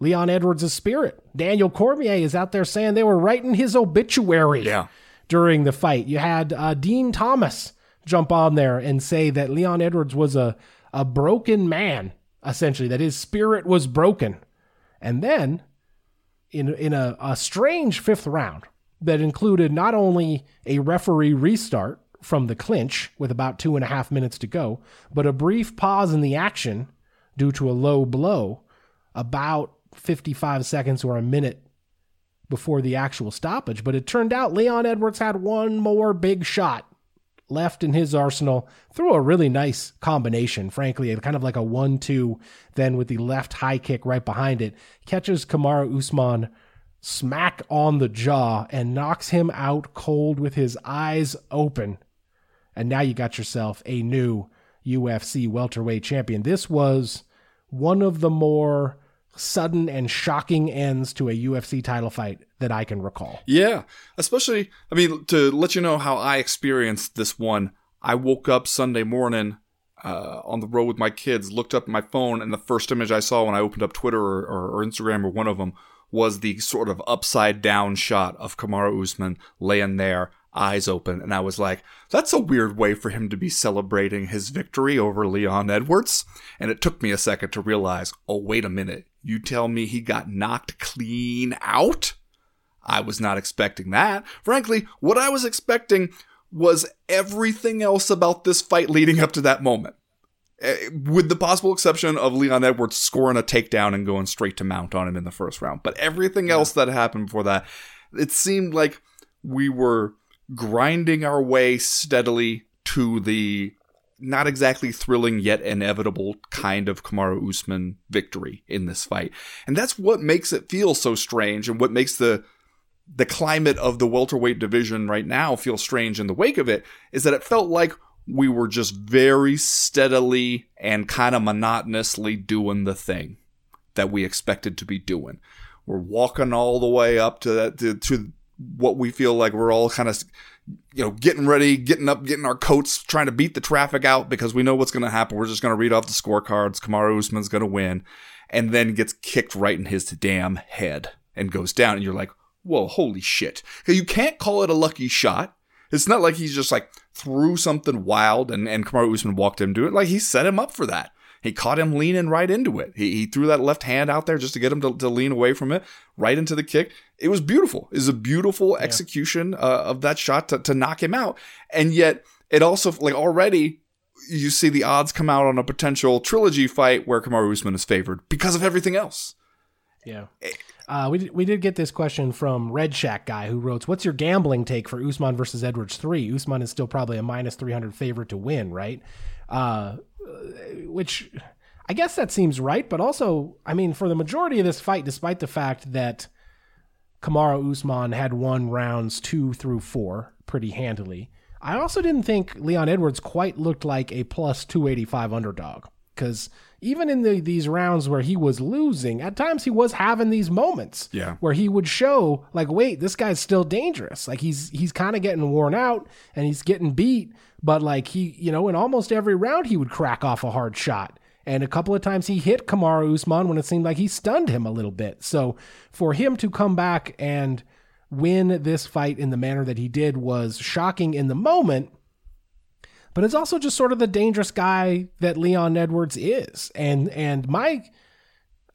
Leon Edwards' spirit. Daniel Cormier is out there saying they were writing his obituary Yeah. during the fight. You had uh, Din Thomas jump on there and say that Leon Edwards was a, a broken man, essentially, that his spirit was broken. And then, in, in a, a strange fifth round that included not only a referee restart from the clinch with about two and a half minutes to go, but a brief pause in the action due to a low blow about 55 seconds or a minute before the actual stoppage. But it turned out Leon Edwards had one more big shot left in his arsenal through a really nice combination, frankly, kind of like a 1 2, then with the left high kick right behind it, catches Kamaru Usman smack on the jaw and knocks him out cold with his eyes open. And now you got yourself a new UFC welterweight champion. This was one of the more sudden and shocking ends to a UFC title fight that I can recall. Yeah, especially I mean to let you know how I experienced this one. I woke up Sunday morning uh, on the road with my kids, looked up my phone, and the first image I saw when I opened up Twitter or, or, or Instagram or one of them was the sort of upside down shot of Kamaru Usman laying there, eyes open, and I was like, "That's a weird way for him to be celebrating his victory over Leon Edwards." And it took me a second to realize, "Oh, wait a minute! You tell me he got knocked clean out?" I was not expecting that. Frankly, what I was expecting was everything else about this fight leading up to that moment. Eh, With the possible exception of Leon Edwards scoring a takedown and going straight to mount on him in the first round. But everything else that happened before that, it seemed like we were grinding our way steadily to the not exactly thrilling yet inevitable kind of Kamaru Usman victory in this fight. And that's what makes it feel so strange and what makes the the climate of the welterweight division right now feel strange in the wake of it is that it felt like we were just very steadily and kind of monotonously doing the thing that we expected to be doing. We're walking all the way up to that to, to what we feel like we're all kind of you know getting ready, getting up, getting our coats, trying to beat the traffic out because we know what's going to happen. We're just going to read off the scorecards. Kamaru Usman's going to win, and then gets kicked right in his damn head and goes down, and you're like, whoa, holy shit You can't call it a lucky shot. It's not like he's just like threw something wild and, and Kamaru Usman walked him to it. Like he set him up for that. He caught him leaning right into it. He, he threw that left hand out there just to get him to, to lean away from it, right into the kick. It was beautiful. It was a beautiful execution uh, of that shot to, to knock him out. And yet, it also, like already, you see the odds come out on a potential trilogy fight where Kamaru Usman is favored because of everything else. Yeah. Uh, we, did, we did get this question from Red Shack guy who wrote, What's your gambling take for Usman versus Edwards 3? Usman is still probably a minus 300 favorite to win, right? Uh, which I guess that seems right, but also, I mean, for the majority of this fight, despite the fact that Kamaru Usman had won rounds two through four pretty handily, I also didn't think Leon Edwards quite looked like a plus 285 underdog because even in the, these rounds where he was losing, at times he was having these moments Yeah. where he would show like, wait, this guy's still dangerous. Like he's he's kind of getting worn out and he's getting beat, but like he, you know, in almost every round he would crack off a hard shot. And a couple of times he hit Kamaru Usman when it seemed like he stunned him a little bit. So for him to come back and win this fight in the manner that he did was shocking in the moment but it's also just sort of the dangerous guy that Leon Edwards is. And and my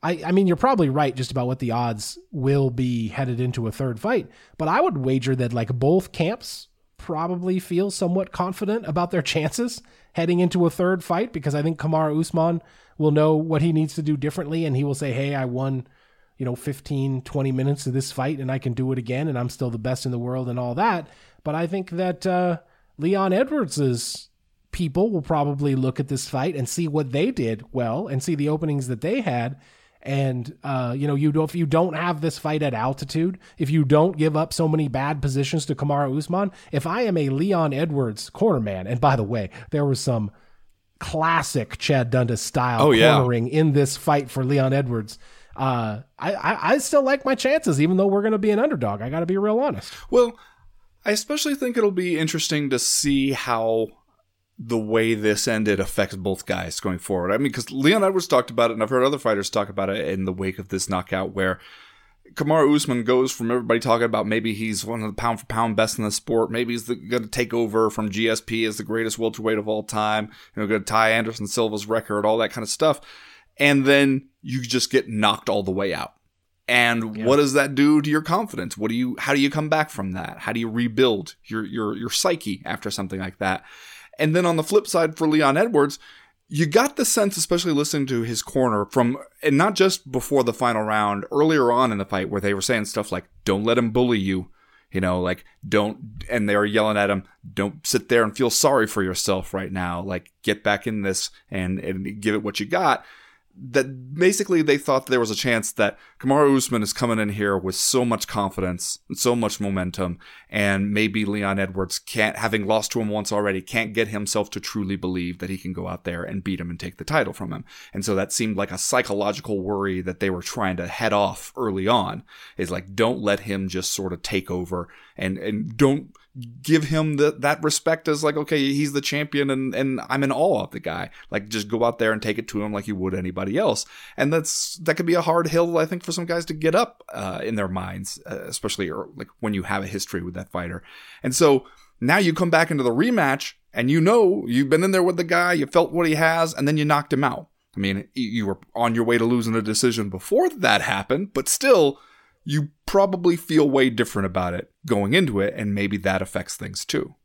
I I mean you're probably right just about what the odds will be headed into a third fight, but I would wager that like both camps probably feel somewhat confident about their chances heading into a third fight because I think Kamaru Usman will know what he needs to do differently and he will say, "Hey, I won you know 15 20 minutes of this fight and I can do it again and I'm still the best in the world and all that." But I think that uh Leon Edwards's people will probably look at this fight and see what they did well and see the openings that they had. And uh, you know, you don't, if you don't have this fight at altitude, if you don't give up so many bad positions to Kamaru Usman, if I am a Leon Edwards cornerman, and by the way, there was some classic Chad Dundas style Oh, yeah. cornering in this fight for Leon Edwards. Uh, I, I I still like my chances, even though we're going to be an underdog. I got to be real honest. Well, I especially think it'll be interesting to see how the way this ended affects both guys going forward. I mean, because Leon Edwards talked about it, and I've heard other fighters talk about it in the wake of this knockout, where Kamaru Usman goes from everybody talking about maybe he's one of the pound for pound best in the sport, maybe he's going to take over from GSP as the greatest welterweight of all time, you know, going to tie Anderson Silva's record, all that kind of stuff, and then you just get knocked all the way out. And what does that do to your confidence? What do you how do you come back from that? How do you rebuild your your your psyche after something like that? And then on the flip side for Leon Edwards, you got the sense, especially listening to his corner from, and not just before the final round, earlier on in the fight, where they were saying stuff like, don't let him bully you. You know, like, don't, and they were yelling at him, don't sit there and feel sorry for yourself right now. Like, get back in this and, and give it what you got. That basically they thought there was a chance that Kamaru Usman is coming in here with so much confidence and so much momentum, and maybe Leon Edwards can't, having lost to him once already, can't get himself to truly believe that he can go out there and beat him and take the title from him. And so that seemed like a psychological worry that they were trying to head off early on. Is like, don't let him just sort of take over and and don't give him the, that respect as like, okay, he's the champion and, and I'm in awe of the guy. Like just go out there and take it to him like you would anybody else. And that's, that could be a hard hill, I think, for some guys to get up, uh, in their minds, uh, especially or, like when you have a history with that fighter. And so now you come back into the rematch and you know you've been in there with the guy, you felt what he has, and then you knocked him out. I mean, you- you were on your way to losing a decision before that happened, but still, you probably feel way different about it going into it, and maybe that affects things too.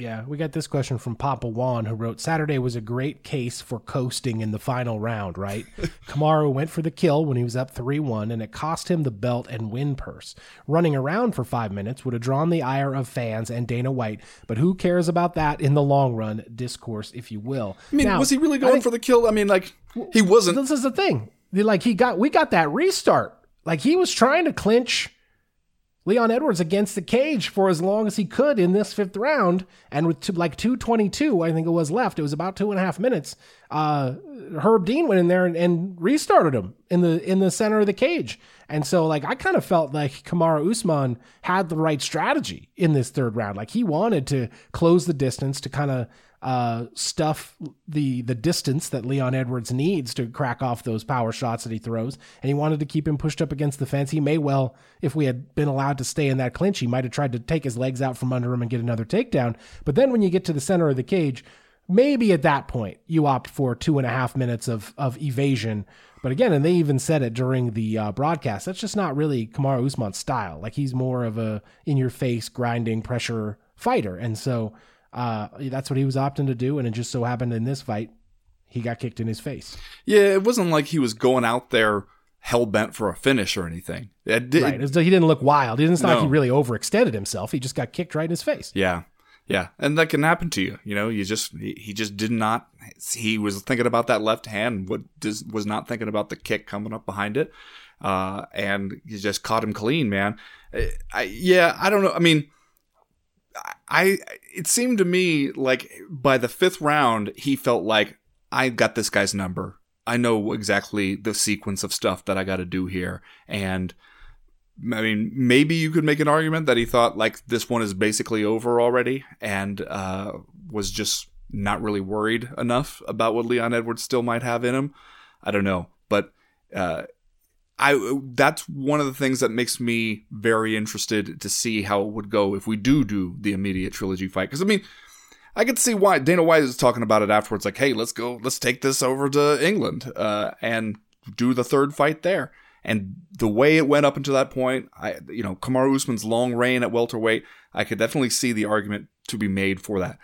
Yeah, we got this question from Papa Juan, who wrote Saturday was a great case for coasting in the final round, right? <laughs> Kamaru went for the kill when he was up 3 1, and it cost him the belt and win purse. Running around for five minutes would have drawn the ire of fans and Dana White, but who cares about that in the long run? Discourse, if you will. I mean, was he really going for the kill? I mean, like, he wasn't. This is the thing. Like he got, we got that restart. Like he was trying to clinch Leon Edwards against the cage for as long as he could in this fifth round, and with two, like two twenty two, I think it was left. It was about two and a half minutes. Uh, Herb Dean went in there and, and restarted him in the in the center of the cage, and so like I kind of felt like Kamaru Usman had the right strategy in this third round. Like he wanted to close the distance to kind of uh, stuff the the distance that Leon Edwards needs to crack off those power shots that he throws, and he wanted to keep him pushed up against the fence. He may well, if we had been allowed to stay in that clinch, he might have tried to take his legs out from under him and get another takedown. But then when you get to the center of the cage, maybe at that point you opt for two and a half minutes of of evasion. But again, and they even said it during the uh, broadcast. That's just not really Kamaru Usman's style. Like he's more of a in your face grinding pressure fighter, and so. Uh, that's what he was opting to do, and it just so happened in this fight, he got kicked in his face. Yeah, it wasn't like he was going out there hell bent for a finish or anything. It Right. It's- He didn't look wild. It's not like he really overextended himself. He just got kicked right in his face. Yeah. Yeah. And that can happen to you. You know, you just, he, he just did not, he was thinking about that left hand, what does, was not thinking about the kick coming up behind it. Uh, and he just caught him clean, man. I, I, yeah, I don't know. I mean, I, it seemed to me like by the fifth round, he felt like, I got this guy's number. I know exactly the sequence of stuff that I got to do here. And I mean, maybe you could make an argument that he thought like this one is basically over already and uh, was just not really worried enough about what Leon Edwards still might have in him. I don't know, but uh, I that's one of the things that makes me very interested to see how it would go if we do do the immediate trilogy fight. Because I mean, I could see why Dana White is talking about it afterwards, like, "Hey, let's go, let's take this over to England uh, and do the third fight there." And the way it went up until that point, I, you know, Kamaru Usman's long reign at welterweight, I could definitely see the argument to be made for that.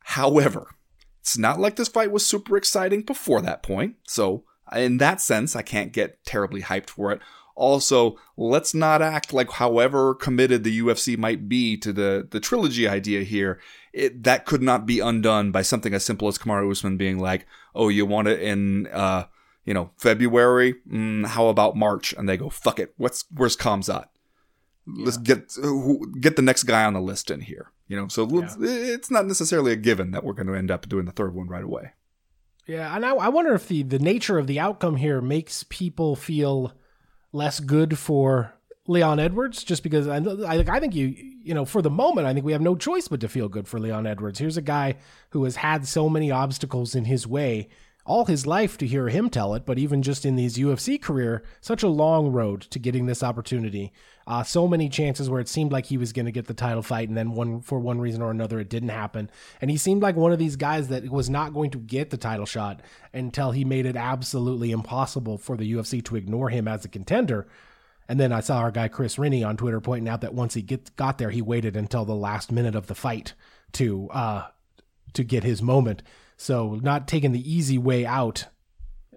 However, it's not like this fight was super exciting before that point, so in that sense, I can't get terribly hyped for it. Also, let's not act like however committed the UFC might be to the, the trilogy idea here, it, that could not be undone by something as simple as Kamaru Usman being like, oh, you want it in, uh, you know, February? Mm, how about March? And they go, fuck it. What's, where's Khamzat? Let's get, get the next guy on the list in here. You know, so yeah. it's not necessarily a given that we're going to end up doing the third one right away. Yeah, and I, I wonder if the the nature of the outcome here makes people feel less good for Leon Edwards, just because uh, I, I, I think you you know for the moment I think we have no choice but to feel good for Leon Edwards. Here's a guy who has had so many obstacles in his way all his life to hear him tell it, but even just in his UFC career, such a long road to getting this opportunity. Uh, so many chances where it seemed like he was going to get the title fight, and then one for one reason or another, it didn't happen. And he seemed like one of these guys that was not going to get the title shot until he made it absolutely impossible for the UFC to ignore him as a contender. And then I saw our guy Chris Rini on Twitter pointing out that once he get, got there, he waited until the last minute of the fight to uh, to get his moment. So not taking the easy way out,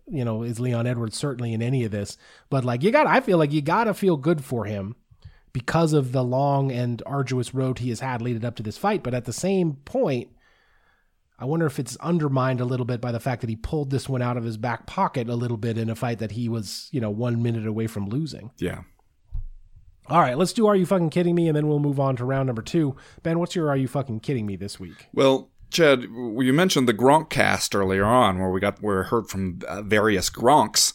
you know, is Leon Edwards certainly in any of this. But like you got I feel like you gotta feel good for him because of the long and arduous road he has had leading up to this fight. But at the same point, I wonder if it's undermined a little bit by the fact that he pulled this one out of his back pocket a little bit in a fight that he was, you know, one minute away from losing. Yeah. All right, let's do Are You Fucking Kidding Me? And then we'll move on to round number two. Ben, what's your Are You Fucking Kidding Me this week? Well, Chad, you mentioned the Gronk cast earlier on, where we got where heard from uh, various Gronks.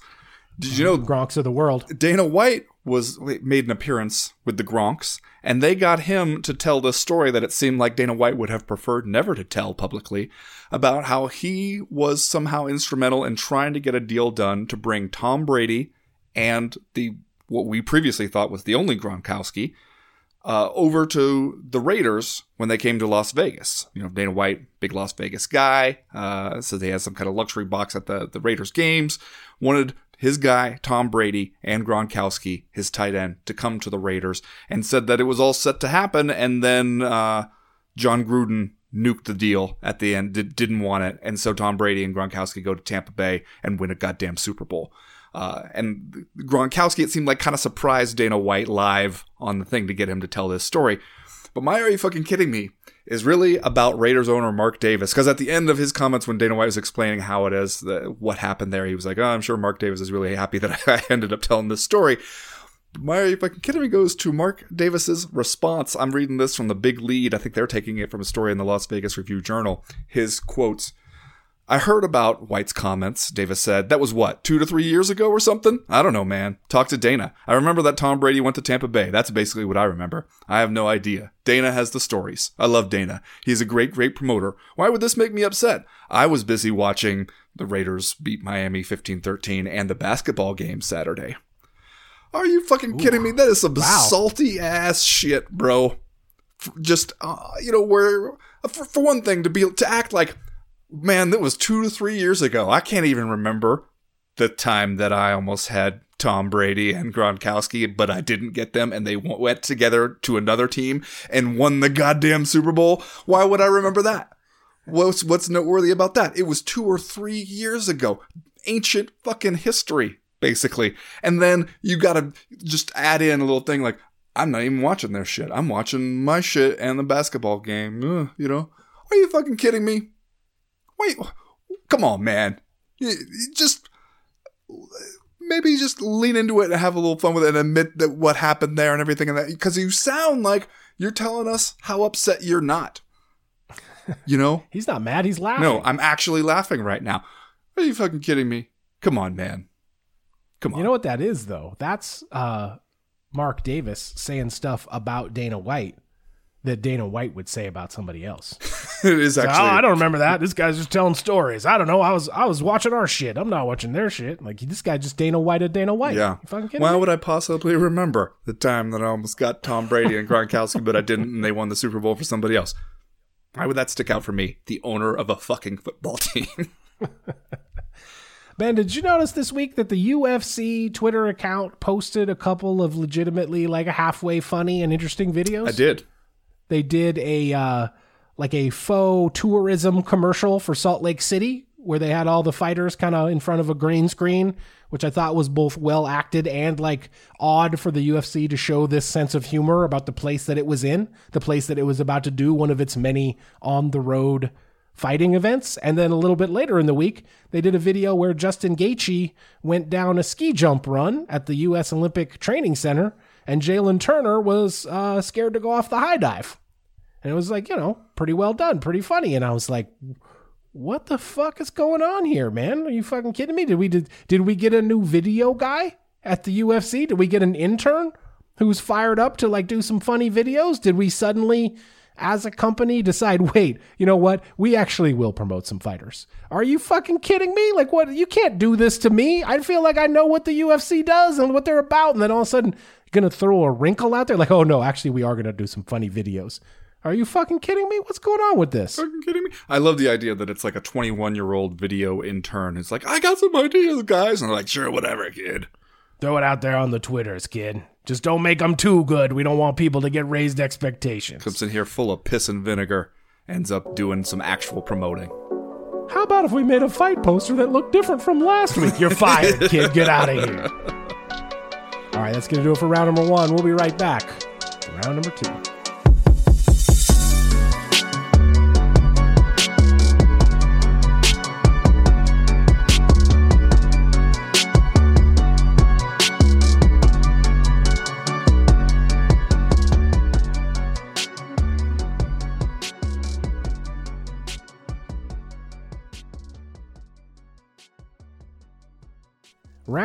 Did you know Gronks of the world? Dana White was made an appearance with the Gronks, and they got him to tell this story that it seemed like Dana White would have preferred never to tell publicly about how he was somehow instrumental in trying to get a deal done to bring Tom Brady and the what we previously thought was the only Gronkowski uh, over to the Raiders when they came to Las Vegas. You know, Dana White, big Las Vegas guy, uh, says he has some kind of luxury box at the, the Raiders games. Wanted his guy, Tom Brady, and Gronkowski, his tight end, to come to the Raiders and said that it was all set to happen. And then uh, Jon Gruden nuked the deal at the end, did, didn't want it. And so Tom Brady and Gronkowski go to Tampa Bay and win a goddamn Super Bowl. Uh, and Gronkowski, it seemed like, kind of surprised Dana White live on the thing to get him to tell this story. But my Are You Fucking Kidding Me is really about Raiders owner Mark Davis. Because at the end of his comments, when Dana White was explaining how it is, the, what happened there, he was like, oh, I'm sure Mark Davis is really happy that <laughs> I ended up telling this story. My Fucking Kidding Me goes to Mark Davis's response. I'm reading this from the big lead. I think they're taking it from a story in the Las Vegas Review Journal. His quotes. I heard about White's comments, Davis said. That was what, two to three years ago or something? I don't know, man. Talk to Dana. I remember that Tom Brady went to Tampa Bay. That's basically what I remember. I have no idea. Dana has the stories. I love Dana. He's a great, great promoter. Why would this make me upset? I was busy watching the Raiders beat Miami 15 13 and the basketball game Saturday. Are you fucking Ooh. kidding me? That is some wow. salty ass shit, bro. Just, uh, you know, where, for, for one thing, to be, to act like, man, that was two to three years ago. I can't even remember the time that I almost had Tom Brady and Gronkowski, but I didn't get them, and they went together to another team and won the goddamn Super Bowl. Why would I remember that? What's what's noteworthy about that? It was two or three years ago. Ancient fucking history, basically. And then you gotta just add in a little thing like, I'm not even watching their shit. I'm watching my shit and the basketball game. Uh, you know? Are you fucking kidding me? Wait, come on, man. just maybe just lean into it and have a little fun with it and admit that what happened there and everything and that because you sound like you're telling us how upset you're not. <laughs> You know? he's not mad, he's laughing. No, I'm actually laughing right now. Are you fucking kidding me? Come on, man. Come on. You know what that is though? That's uh, Mark Davis saying stuff about Dana White that Dana White would say about somebody else. <laughs> it is actually. oh, I don't remember that. This guy's just telling stories. I don't know. I was I was watching our shit. I'm not watching their shit. Like this guy just Dana White at Dana White. Yeah. You fucking kidding Why me? would I possibly remember the time that I almost got Tom Brady and Gronkowski, but I didn't, and they won the Super Bowl for somebody else? Why would that stick out for me, the owner of a fucking football <laughs> team? Ben, did you notice this week that the UFC Twitter account posted a couple of legitimately like halfway funny and interesting videos? I did. They did a uh, like a faux tourism commercial for Salt Lake City where they had all the fighters kind of in front of a green screen, which I thought was both well acted and like odd for the UFC to show this sense of humor about the place that it was in, the place that it was about to do one of its many on the road fighting events. And then a little bit later in the week, they did a video where Justin Gaethje went down a ski jump run at the U.S. Olympic Training Center, and Jalin Turner was uh, scared to go off the high dive. And it was like, you know, pretty well done, pretty funny. And I was like, what the fuck is going on here, man? Are you fucking kidding me? Did we did, did we get a new video guy at the UFC? Did we get an intern who's fired up to like do some funny videos? Did we suddenly as a company decide, wait, you know what? We actually will promote some fighters. Are you fucking kidding me? Like what you can't do this to me. I feel like I know what the UFC does and what they're about, and then all of a sudden you're gonna throw a wrinkle out there, like, oh no, actually we are gonna do some funny videos. Are you fucking kidding me? What's going on with this? fucking kidding me? I love the idea that it's like a 21 year old video intern. It's like, I got some ideas, guys. And they're like, sure, whatever, kid. Throw it out there on the Twitters, kid. Just don't make them too good. We don't want people to get raised expectations. Comes in here full of piss and vinegar, ends up doing some actual promoting. How about if we made a fight poster that looked different from last week? You're <laughs> fired, kid. Get out of here. Right, that's going to do it for round number one. We'll be right back. Round number two.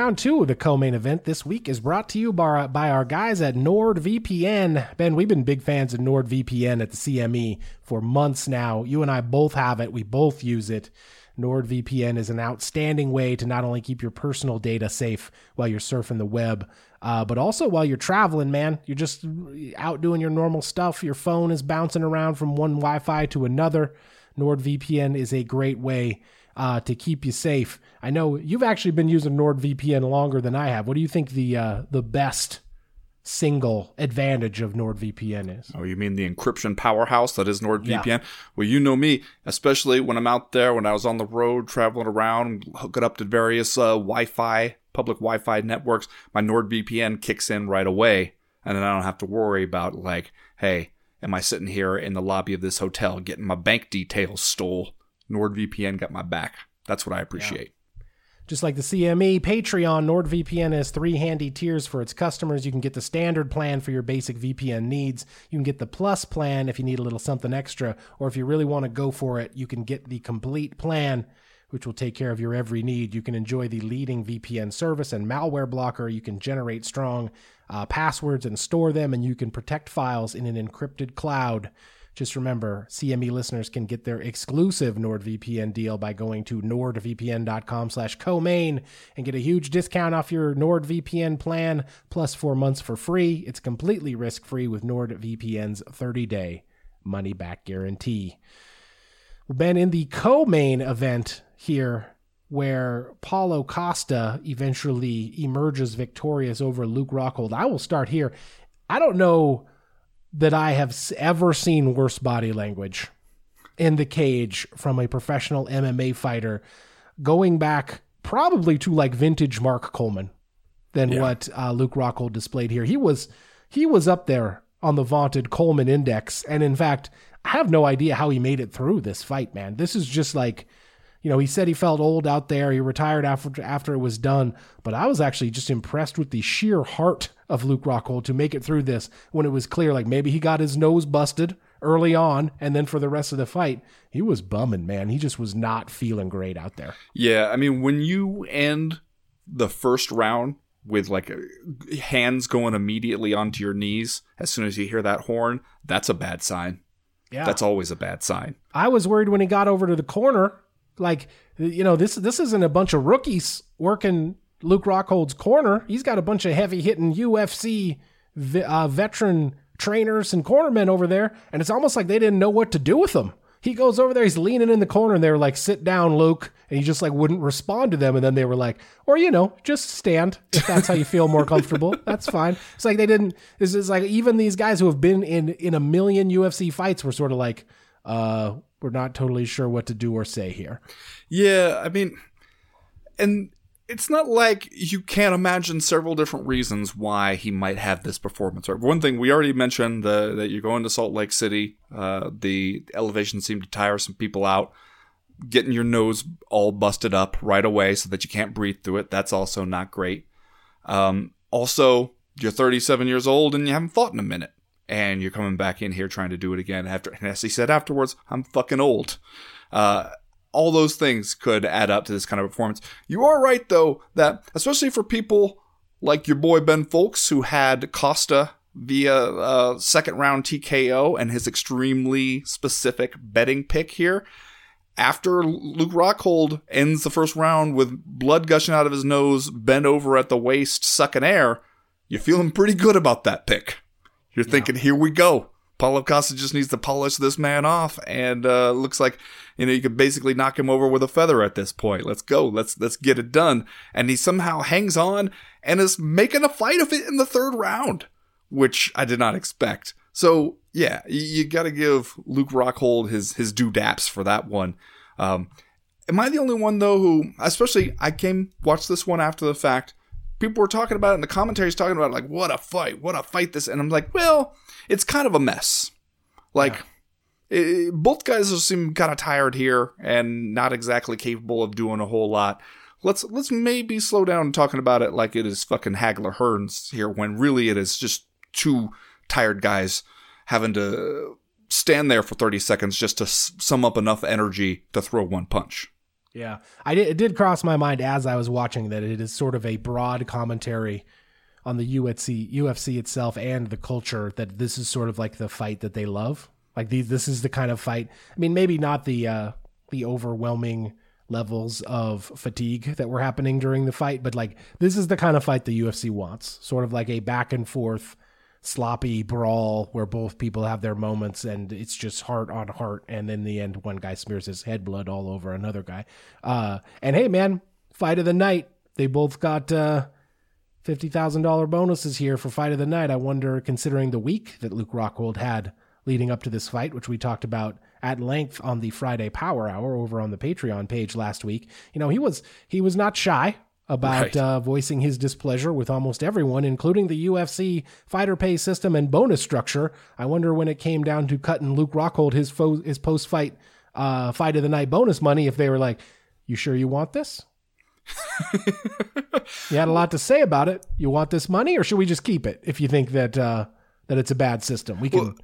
Round two of the co-main event this week is brought to you by, by our guys at NordVPN. Ben, we've been big fans of NordVPN at the CME for months now. You and I both have it. We both use it. NordVPN is an outstanding way to not only keep your personal data safe while you're surfing the web, uh, but also while you're traveling, man. You're just out doing your normal stuff. Your phone is bouncing around from one Wi Fi to another. NordVPN is a great way uh, to keep you safe. I know you've actually been using NordVPN longer than I have. What do you think the uh, the best single advantage of NordVPN is? Oh, you mean the encryption powerhouse that is NordVPN? Yeah. Well, you know me, especially when I'm out there, when I was on the road traveling around, hooking up to various uh, Wi-Fi, public Wi-Fi networks. My NordVPN kicks in right away, and then I don't have to worry about like, hey, am I sitting here in the lobby of this hotel getting my bank details stole? NordVPN got my back. That's what I appreciate. Just like the CME, Patreon, NordVPN has three handy tiers for its customers. You can get the standard plan for your basic VPN needs. You can get the plus plan if you need a little something extra, or if you really want to go for it, you can get the complete plan, which will take care of your every need. You can enjoy the leading VPN service and malware blocker. You can generate strong uh, passwords and store them, and you can protect files in an encrypted cloud. Just remember, CME listeners can get their exclusive NordVPN deal by going to nordvpn.com slash co-main and get a huge discount off your NordVPN plan plus four months for free. It's completely risk-free with NordVPN's 30-day money-back guarantee. Ben, in the co-main event here, where Paulo Costa eventually emerges victorious over Luke Rockhold, I will start here. I don't know that I have ever seen worse body language in the cage from a professional MMA fighter going back probably to like vintage Mark Coleman than Yeah. what uh, Luke Rockhold displayed here. He was he was up there on the vaunted Coleman index and in fact I have no idea how he made it through this fight, man. This is just like you know, he said he felt old out there. He retired after after it was done. But I was actually just impressed with the sheer heart of Luke Rockhold to make it through this when it was clear, like maybe he got his nose busted early on, and then for the rest of the fight, he was bumming, man. He just was not feeling great out there. Yeah, I mean, when you end the first round with like hands going immediately onto your knees as soon as you hear that horn, that's a bad sign. Yeah. That's always a bad sign. I was worried when he got over to the corner. Like, you know, this this isn't a bunch of rookies working Luke Rockhold's corner. He's got a bunch of heavy hitting UFC uh, veteran trainers and cornermen over there, and it's almost like they didn't know what to do with him. He goes over there, he's leaning in the corner, and they were like, "Sit down, Luke," and he just like wouldn't respond to them. And then they were like, "Or you know, just stand if that's how you feel more comfortable. <laughs> That's fine." It's like they didn't. This is like even these guys who have been in in a million UFC fights were sort of like, uh, "We're not totally sure what to do or say here." Yeah, I mean, and it's not like you can't imagine several different reasons why he might have this performance. Right? One thing we already mentioned the, that you're going to Salt Lake City. Uh, the elevation seemed to tire some people out. Getting your nose all busted up right away so that you can't breathe through it. That's also not great. Um, also, you're 37 years old and you haven't fought in a minute, and you're coming back in here trying to do it again. After, and as he said afterwards, I'm fucking old. Uh, all those things could add up to this kind of performance. You are right, though, that especially for people like your boy Ben Fowlkes, who had Costa via uh, second round TKO and his extremely specific betting pick here. After Luke Rockhold ends the first round with blood gushing out of his nose, bent over at the waist, sucking air, you're feeling pretty good about that pick. You're thinking, here we go. Paulo Costa just needs to polish this man off, and uh, looks like you know you could basically knock him over with a feather at this point. Let's go, let's let's get it done. And he somehow hangs on and is making a fight of it in the third round, which I did not expect. So yeah, you, you got to give Luke Rockhold his his due daps for that one. Um, am I the only one though who, especially I came watched this one after the fact. People were talking about it in the commentaries, talking about it, like what a fight, what a fight this, and I'm like, well it's kind of a mess. Like, yeah. it, both guys seem kind of tired here and not exactly capable of doing a whole lot. Let's let's maybe slow down talking about it like it is fucking Hagler Hearns here, when really it is just two tired guys having to stand there for 30 seconds just to sum up enough energy to throw one punch. Yeah, I did, it did cross my mind as I was watching that it is sort of a broad commentary on the UFC UFC itself and the culture that this is sort of like the fight that they love. Like these, this is the kind of fight. I mean, maybe not the uh, the overwhelming levels of fatigue that were happening during the fight, but like this is the kind of fight the UFC wants. Sort of like a back and forth, sloppy brawl where both people have their moments and it's just heart on heart, and in the end, one guy smears his head blood all over another guy. Uh, and hey, man, fight of the night. They both got. Uh, $50,000 bonuses here for fight of the night. I wonder, considering the week that Luke Rockhold had leading up to this fight, which we talked about at length on the Friday Power Hour over on the Patreon page last week. You know, he was he was not shy about right. uh, voicing his displeasure with almost everyone, including the UFC fighter pay system and bonus structure. I wonder when it came down to cutting Luke Rockhold his fo- his post fight uh, fight of the night bonus money, if they were like, "You sure you want this?" <laughs> you had a lot to say about it. You want this money, or should we just keep it? If you think that uh, that it's a bad system, we can. Well,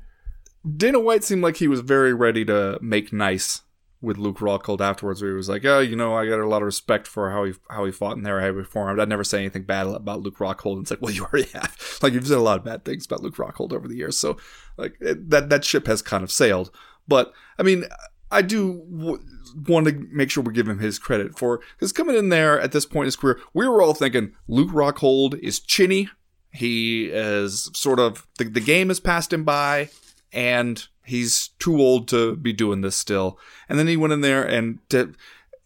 Dana White seemed like he was very ready to make nice with Luke Rockhold afterwards, where he was like, "Oh, you know, I got a lot of respect for how he how he fought in there. I performed. I'd never say anything bad about Luke Rockhold." And it's like, "Well, <laughs> you already have. Like, you've said a lot of bad things about Luke Rockhold over the years, so like it, that that ship has kind of sailed." But I mean, I do w- want to make sure we give him his credit for because coming in there at this point in his career, we were all thinking Luke Rockhold is chinny. He is sort of the, the game has passed him by, and he's too old to be doing this still. And then he went in there and to,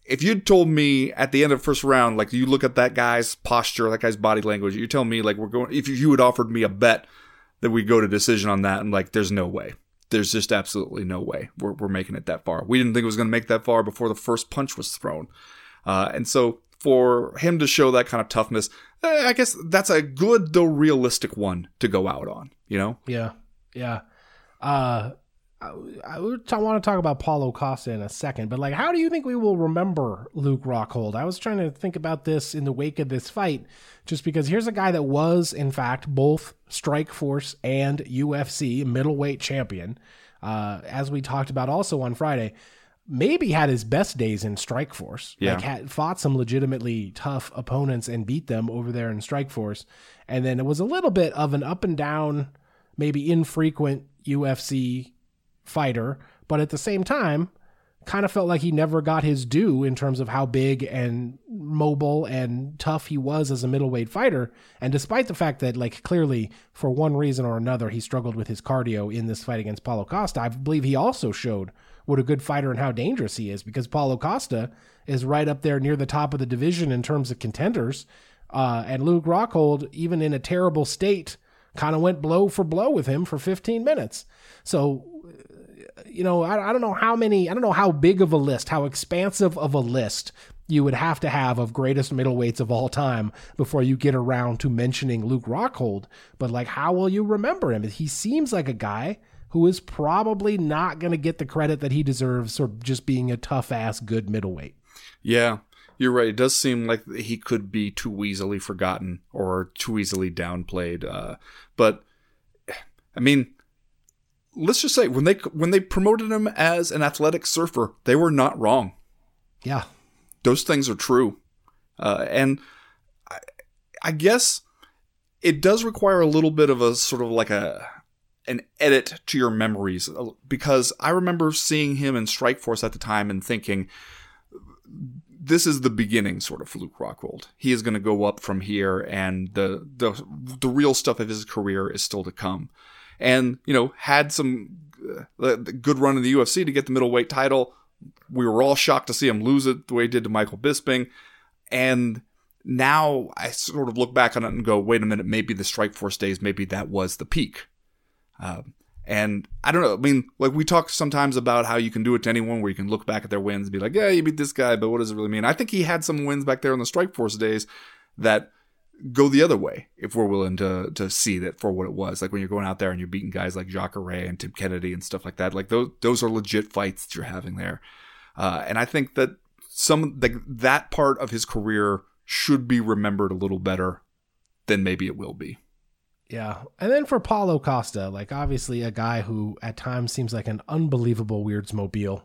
if you'd told me at the end of the first round, like you look at that guy's posture, that guy's body language, you tell me like we're going. If you had offered me a bet that we go to decision on that, and like there's no way there's just absolutely no way we're, we're making it that far. We didn't think it was going to make that far before the first punch was thrown. Uh, and so for him to show that kind of toughness, eh, I guess that's a good though realistic one to go out on, you know? Yeah. Yeah. Uh, I, I want to talk about Paulo Costa in a second, but like, how do you think we will remember Luke Rockhold? I was trying to think about this in the wake of this fight, just because here's a guy that was, in fact, both Strikeforce and UFC middleweight champion. Uh, as we talked about also on Friday, maybe had his best days in Strikeforce. Yeah. Like had fought some legitimately tough opponents and beat them over there in Strikeforce. And then it was a little bit of an up and down, maybe infrequent UFC fighter, but at the same time, kind of felt like he never got his due in terms of how big and mobile and tough he was as a middleweight fighter. And despite the fact that, like, clearly for one reason or another, he struggled with his cardio in this fight against Paulo Costa, I believe he also showed what a good fighter and how dangerous he is because Paulo Costa is right up there near the top of the division in terms of contenders. Uh, and Luke Rockhold, even in a terrible state, kind of went blow for blow with him for 15 minutes. So you know, I, I don't know how many, I don't know how big of a list, how expansive of a list you would have to have of greatest middleweights of all time before you get around to mentioning Luke Rockhold. But like, how will you remember him? He seems like a guy who is probably not going to get the credit that he deserves for just being a tough ass good middleweight. Yeah, you're right. It does seem like he could be too easily forgotten or too easily downplayed. Uh, but I mean, let's just say when they when they promoted him as an athletic surfer, they were not wrong. Yeah, those things are true, uh, and I, I guess it does require a little bit of a sort of like a an edit to your memories because I remember seeing him in Strikeforce at the time and thinking this is the beginning sort of for Luke Rockhold. He is going to go up from here and the the the real stuff of his career is still to come and you know had some uh, good run in the UFC to get the middleweight title. We were all shocked to see him lose it the way he did to Michael Bisping, and now I sort of look back on it and go, wait a minute, maybe the Strikeforce days, maybe that was the peak. Um, and I don't know. I mean, like we talk sometimes about how you can do it to anyone, where you can look back at their wins and be like, "Yeah, you beat this guy," but what does it really mean? I think he had some wins back there in the Strikeforce days that go the other way if we're willing to to see that for what it was. Like when you're going out there and you're beating guys like Jacare and Tim Kennedy and stuff like that. Like those those are legit fights that you're having there. Uh, and I think that some like that part of his career should be remembered a little better than maybe it will be. Yeah. And then for Paulo Costa, like obviously a guy who at times seems like an unbelievable weirds mobile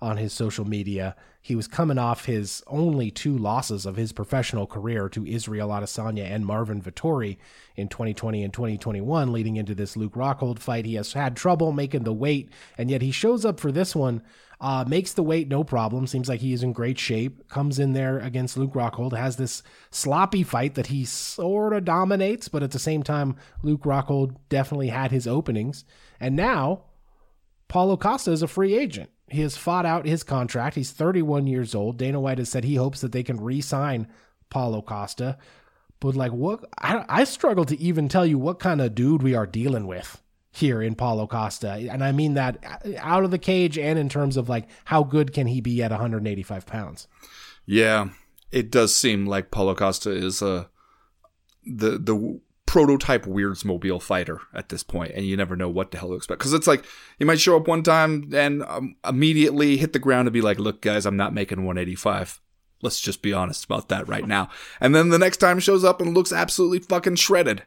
on his social media. He was coming off his only two losses of his professional career to Israel Adesanya and Marvin Vettori in 2020 and 2021, leading into this Luke Rockhold fight. He has had trouble making the weight, and yet he shows up for this one, uh, makes the weight no problem. Seems like he is in great shape. Comes in there against Luke Rockhold, has this sloppy fight that he sort of dominates, but at the same time, Luke Rockhold definitely had his openings. And now, Paulo Costa is a free agent. He has fought out his contract. He's 31 years old. Dana White has said he hopes that they can re-sign Paulo Costa. But like, what? I, I struggle to even tell you what kind of dude we are dealing with here in Paulo Costa, and I mean that out of the cage and in terms of like how good can he be at 185 pounds. Yeah, it does seem like Paulo Costa is a uh, the the prototype Weirds Mobile fighter at this point, and you never know what the hell to expect. Because it's like you might show up one time and um, immediately hit the ground and be like, "Look, guys, I'm not making 185." Let's just be honest about that right now. And then the next time shows up and looks absolutely fucking shredded.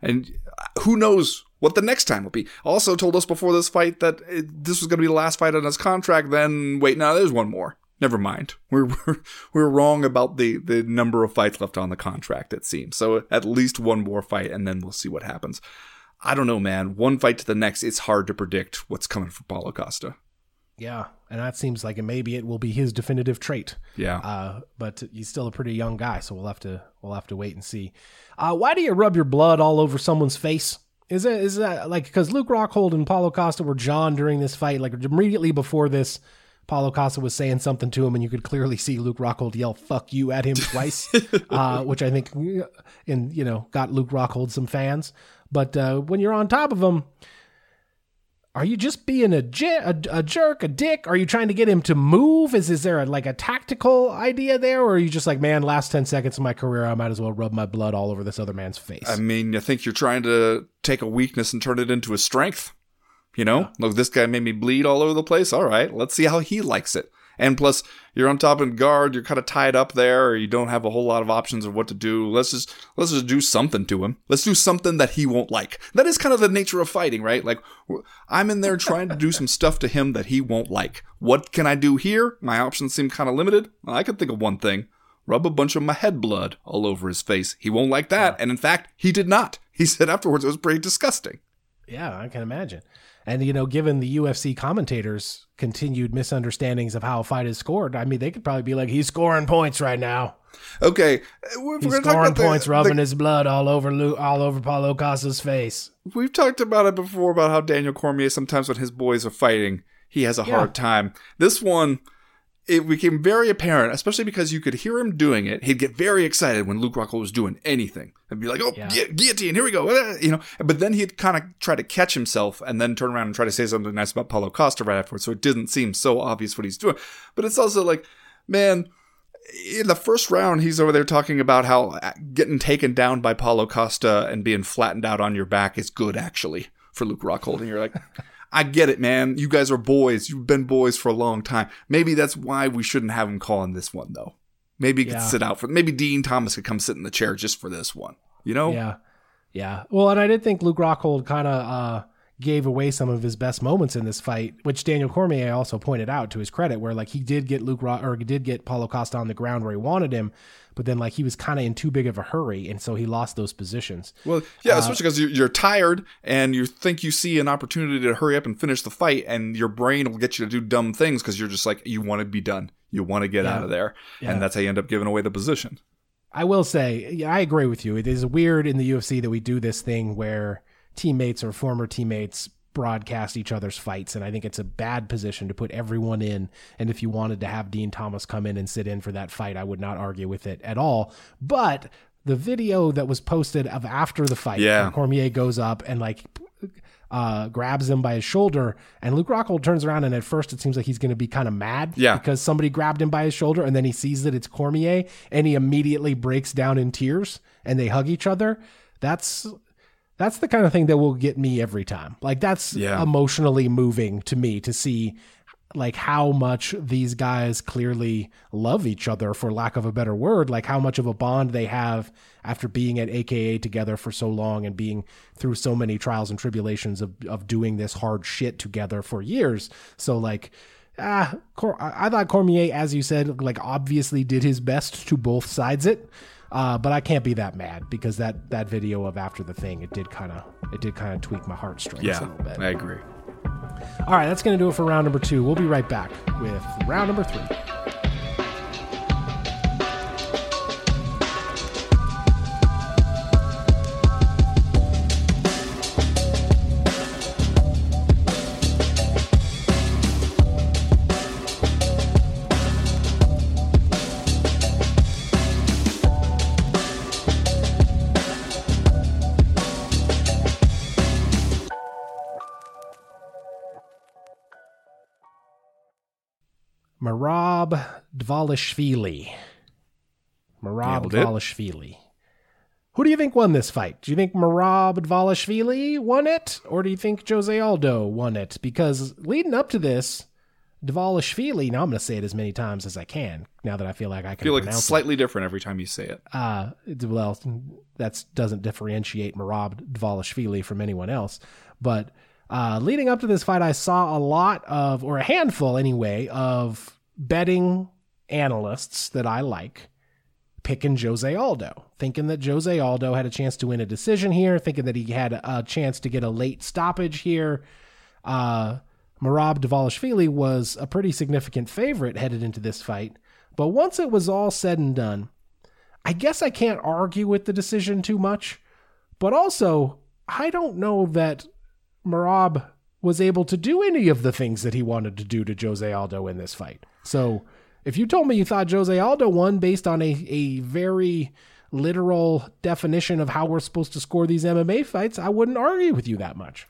And who knows what the next time will be. Also told us before this fight that it, this was going to be the last fight on his contract. Then wait, now there's one more never mind. We're, <laughs> we're, we're wrong about the, the number of fights left on the contract, it seems. So at least one more fight, and then we'll see what happens. I don't know, man. One fight to the next, it's hard to predict what's coming for Paulo Costa. Yeah, and that seems like maybe it will be his definitive trait. Yeah. Uh, but he's still a pretty young guy, so we'll have to we'll have to wait and see. Uh, why do you rub your blood all over someone's face? Is it is that like because Luke Rockhold and Paulo Costa were John during this fight? Like immediately before this, Paulo Costa was saying something to him, and you could clearly see Luke Rockhold yell "fuck you" at him twice, <laughs> uh, which I think, in you know, got Luke Rockhold some fans. But uh, when you're on top of him, are you just being a, a, a, jerk, a dick? Are you trying to get him to move? Is is there a, like a tactical idea there, or are you just like, man, last ten seconds of my career, I might as well rub my blood all over this other man's face? I mean, I think you're trying to take a weakness and turn it into a strength. You know, look, this guy made me bleed all over the place. All right, let's see how he likes it. And plus, you're on top and guard. You're kind of tied up there, or you don't have a whole lot of options of what to do. Let's just let's just do something to him. Let's do something that he won't like. That is kind of the nature of fighting, right? Like I'm in there trying to do some stuff to him that he won't like. What can I do here? My options seem kind of limited. I could think of one thing. Rub a bunch of my head blood all over his face. He won't like that. And in fact, he did not. He said afterwards it was pretty disgusting. Yeah, I can imagine. And you know, given the UFC commentators' continued misunderstandings of how a fight is scored, I mean, they could probably be like, "He's scoring points right now. Okay, we're, He's we're scoring about the- points, the- rubbing his blood all over all over Paulo Costa's face." We've talked about it before about how Daniel Cormier sometimes when his boys are fighting, he has a Yeah. hard time. This one, it became very apparent, especially because you could hear him doing it. He'd get very excited when Luke Rockhold was doing anything and be like, "Oh, Yeah. gu- guillotine, here we go," <laughs> you know. But then he'd kind of try to catch himself and then turn around and try to say something nice about Paulo Costa right afterwards, so it didn't seem so obvious what he's doing. But it's also like, man. In the first round, he's over there talking about how uh, getting taken down by Paulo Costa and being flattened out on your back is good, actually, for Luke Rockhold. And you're like, I get it, man. You guys are boys. You've been boys for a long time. Maybe that's why we shouldn't have him calling this one, though. Maybe he could Yeah. sit out for. Maybe Din Thomas could come sit in the chair just for this one. You know? Yeah, yeah. Well, and I did think Luke Rockhold kind of uh, gave away some of his best moments in this fight, which Daniel Cormier also pointed out to his credit, where like he did get Luke Ro- or did get Paulo Costa on the ground where he wanted him, but then like he was kind of in too big of a hurry, and so he lost those positions. Well, yeah, uh, especially because you're, you're tired and you think you see an opportunity to hurry up and finish the fight, and your brain will get you to do dumb things because you're just like you want to be done, you want to get out of there, Yeah. and that's how you end up giving away the position. I will say, yeah, I agree with you. It is weird in the UFC that we do this thing where teammates or former teammates broadcast each other's fights, and I think it's a bad position to put everyone in. And if you wanted to have Din Thomas come in and sit in for that fight, I would not argue with it at all. But the video that was posted of after the fight, Yeah. Cormier goes up and like uh, grabs him by his shoulder, and Luke Rockhold turns around, and at first it seems like he's going to be kind of mad, Yeah. because somebody grabbed him by his shoulder, and then he sees that it's Cormier, and he immediately breaks down in tears, and they hug each other. That's that's the kind of thing that will get me every time. Like that's Yeah. emotionally moving to me to see like how much these guys clearly love each other for lack of a better word like how much of a bond they have after being at aka together for so long and being through so many trials and tribulations of, of doing this hard shit together for years so like ah I thought cormier as you said like obviously did his best to both sides it uh, but I can't be that mad because that that video of after the thing it did kind of it did kind of tweak my heartstrings a little bit. I agree. All right, that's going to do it for round number two. We'll be right back with round number three. Merab Dvalishvili. Merab. Dvalishvili. Who do you think won this fight? Do you think Merab Dvalishvili won it, or do you think Jose Aldo won it? Because leading up to this, Dvalishvili. Now I'm going to say it as many times as I can. Now that I feel like I I can feel like it's it. slightly different every time you say it. uh, well, that doesn't differentiate Merab Dvalishvili from anyone else. But uh, leading up to this fight, I saw a lot of, or a handful anyway, of betting analysts that I like picking Jose Aldo, thinking that Jose Aldo had a chance to win a decision here, thinking that he had a chance to get a late stoppage here. Uh, Merab Dvalishvili was a pretty significant favorite headed into this fight. But once it was all said and done, I guess I can't argue with the decision too much. But also, I don't know that Merab was able to do any of the things that he wanted to do to Jose Aldo in this fight. So if you told me you thought Jose Aldo won based on a, a very literal definition of how we're supposed to score these MMA fights, I wouldn't argue with you that much.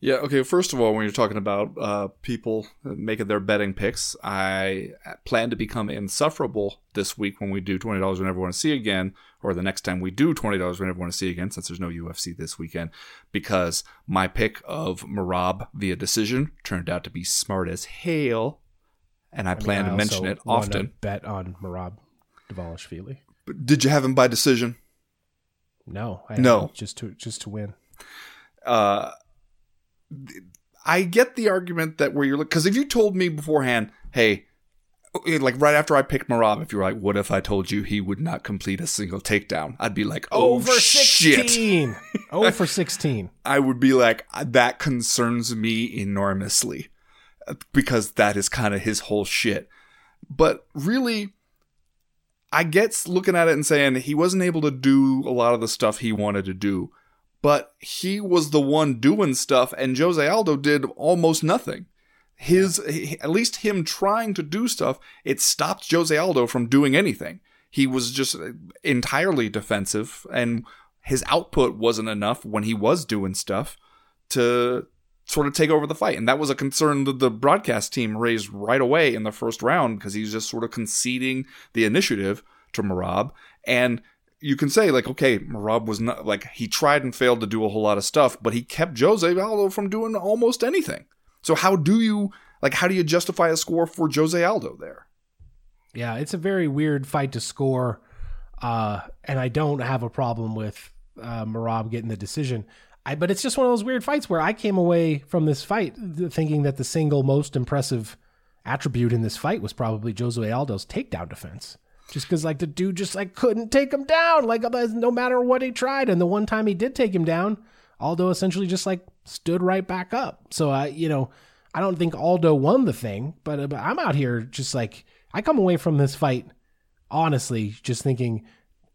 Yeah, okay. First of all, when you're talking about uh, people making their betting picks, I plan to become insufferable this week when we do $20 we never want to see again, or the next time we do $20 we never want to see again, since there's no UFC this weekend, because my pick of Merab via decision turned out to be smart as hail and I, plan I to mention also it often. Bet on Merab Dvalishvili. But did you have him by decision? No, I No. just to just to win. uh, I get the argument that where you're looking because if you told me beforehand, hey, Uh, like right after I picked Merab, if you were like, what if I told you he would not complete a single takedown? I'd be like, oh sixteen. <laughs> Over sixteen. I would be like, that concerns me enormously uh, because that is kind of his whole shit. But really, I get looking at it and saying he wasn't able to do a lot of the stuff he wanted to do, but he was the one doing stuff, and Jose Aldo did almost nothing. His, he- at least him trying to do stuff, it stopped Jose Aldo from doing anything. He was just uh, entirely defensive, and his output wasn't enough when he was doing stuff to sort of take over the fight. And that was a concern that the broadcast team raised right away in the first round because he was just sort of conceding the initiative to Merab. And you can say, like, okay, Merab was not like he tried and failed to do a whole lot of stuff, but he kept Jose Aldo from doing almost anything. So how do you like how do you justify a score for Jose Aldo there? Yeah, it's a very weird fight to score, uh, and I don't have a problem with uh, Merab getting the decision. I, but it's just one of those weird fights where I came away from this fight thinking that the single most impressive attribute in this fight was probably Jose Aldo's takedown defense. Just because like the dude just like couldn't take him down, like no matter what he tried. And the one time he did take him down, Aldo essentially just like stood right back up. So I, you know, I don't think Aldo won the thing, but, but I'm out here just like I come away from this fight honestly just thinking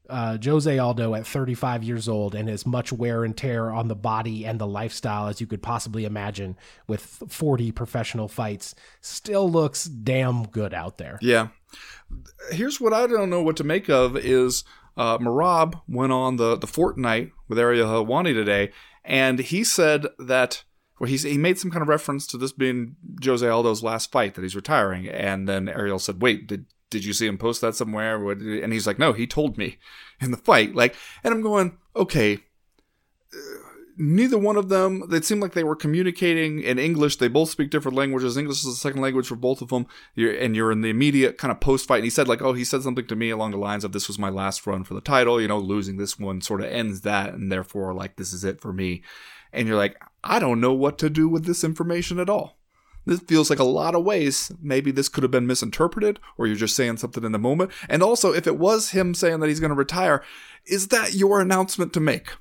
uh, Jose Aldo at 35 years old and as much wear and tear on the body and the lifestyle as you could possibly imagine with 40 professional fights still looks damn good out there. Yeah. Here's what I don't know what to make of is uh, Merab went on the, the Fortnite with Ariel Helwani today, and he said that well, he's, he made some kind of reference to this being Jose Aldo's last fight that he's retiring, and then Ariel said, "Wait, did did you see him post that somewhere?" And he's like, "No, he told me in the fight." Like, and I'm going, okay. Neither one of them. It seemed like they were communicating in English. They both speak different languages. English is a second language for both of them. You're, and you're in the immediate kind of post fight. And he said like, oh, he said something to me along the lines of, "This was my last run for the title. You know, losing this one sort of ends that, and therefore, like, this is it for me." And you're like, I don't know what to do with this information at all. This feels like a lot of ways. Maybe this could have been misinterpreted, or you're just saying something in the moment. And also, if it was him saying that he's going to retire, is that your announcement to make?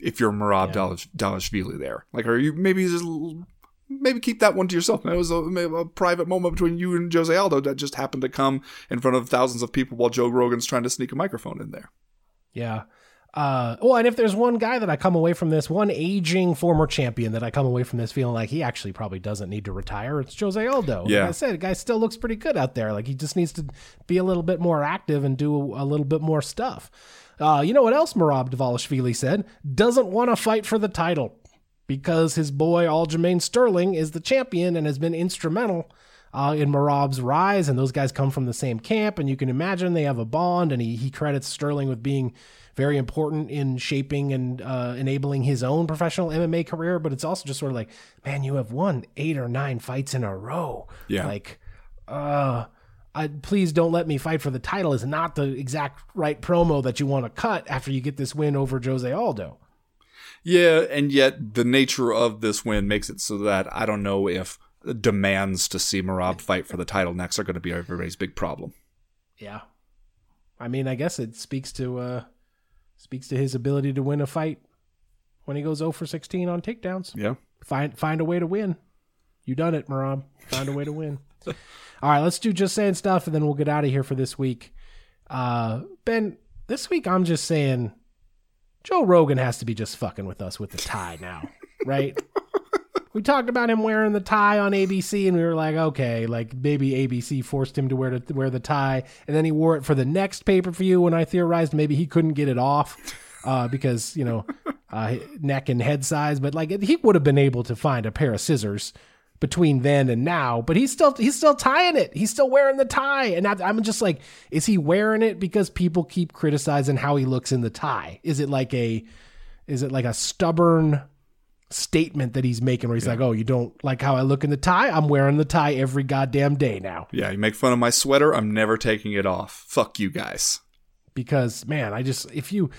If you're Merab Yeah. Dvalishvili there, like, are you maybe just maybe keep that one to yourself? It was a, maybe a private moment between you and Jose Aldo that just happened to come in front of thousands of people while Joe Rogan's trying to sneak a microphone in there. Yeah. Uh, well, and if there's one guy that I come away from this, one aging former champion that I come away from this feeling like he actually probably doesn't need to retire, it's Jose Aldo. Yeah. Like I said, the guy still looks pretty good out there. Like he just needs to be a little bit more active and do a little bit more stuff. Uh, you know what else Merab Dvalishvili said? Doesn't want to fight for the title because his boy Aljamain Sterling is the champion and has been instrumental uh, in Merab's rise. And those guys come from the same camp, and you can imagine they have a bond. And he he credits Sterling with being very important in shaping and uh, enabling his own professional MMA career. But it's also just sort of like, man, you have won eight or nine fights in a row. Yeah. like, uh. I, please don't let me fight for the title is not the exact right promo that you want to cut after you get this win over Jose Aldo. Yeah, and yet the nature of this win makes it so that I don't know if demands to see Merab fight for the title next are going to be everybody's big problem. Yeah. I mean, I guess it speaks to uh speaks to his ability to win a fight when he goes 0 for 16 on takedowns. Yeah. Find find a way to win. You done it, Merab. Find a way to win. <laughs> All right, let's do just saying stuff and then we'll get out of here for this week. Uh Ben, this week I'm just saying Joe Rogan has to be just fucking with us with the tie now, right? <laughs> we talked about him wearing the tie on ABC, and we were like, okay, like maybe ABC forced him to wear to wear the tie, and then he wore it for the next pay per view. When I theorized maybe he couldn't get it off uh, <laughs> because you know uh, neck and head size, but like he would have been able to find a pair of scissors between then and now. But he's still he's still tying it. He's still wearing the tie, and I, I'm just like, is he wearing it because people keep criticizing how he looks in the tie? Is it like a is it like a stubborn statement that he's making where he's yeah. like, "Oh, you don't like how I look in the tie? I'm wearing the tie every goddamn day now." Yeah, you make fun of my sweater, I'm never taking it off. Fuck you guys. Because man, I just if you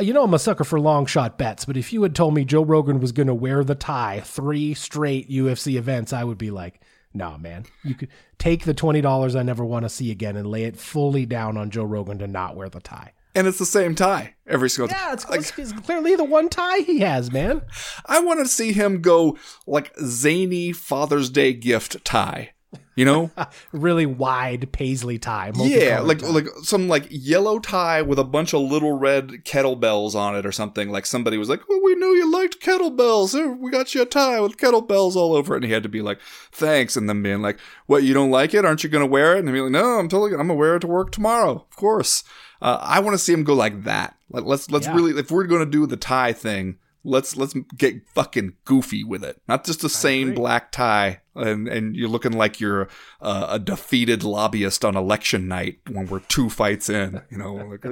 you know I'm a sucker for long shot bets, but if you had told me Joe Rogan was going to wear the tie three straight UFC events, I would be like, "Nah, man. You could take the $20 I never want to see again and lay it fully down on Joe Rogan to not wear the tie." And it's the same tie every single time. Yeah, it's, like, it's clearly the one tie he has, man. I want to see him go like zany Father's Day gift tie. You know, <laughs> really wide paisley tie. Yeah, like tie. like some like yellow tie with a bunch of little red kettlebells on it or something. Like somebody was like, "Oh, we knew you liked kettlebells. Here, we got you a tie with kettlebells all over it." And he had to be like, "Thanks," and then being like, "What? You don't like it? Aren't you going to wear it?" And he'd be like, "No, I'm totally. I'm gonna wear it to work tomorrow, of course." Uh, I want to see him go like that. Like let's let's yeah. really if we're going to do the tie thing, let's let's get fucking goofy with it. Not just the same black tie and and you're looking like you're uh, a defeated lobbyist on election night when we're two fights in. You know, like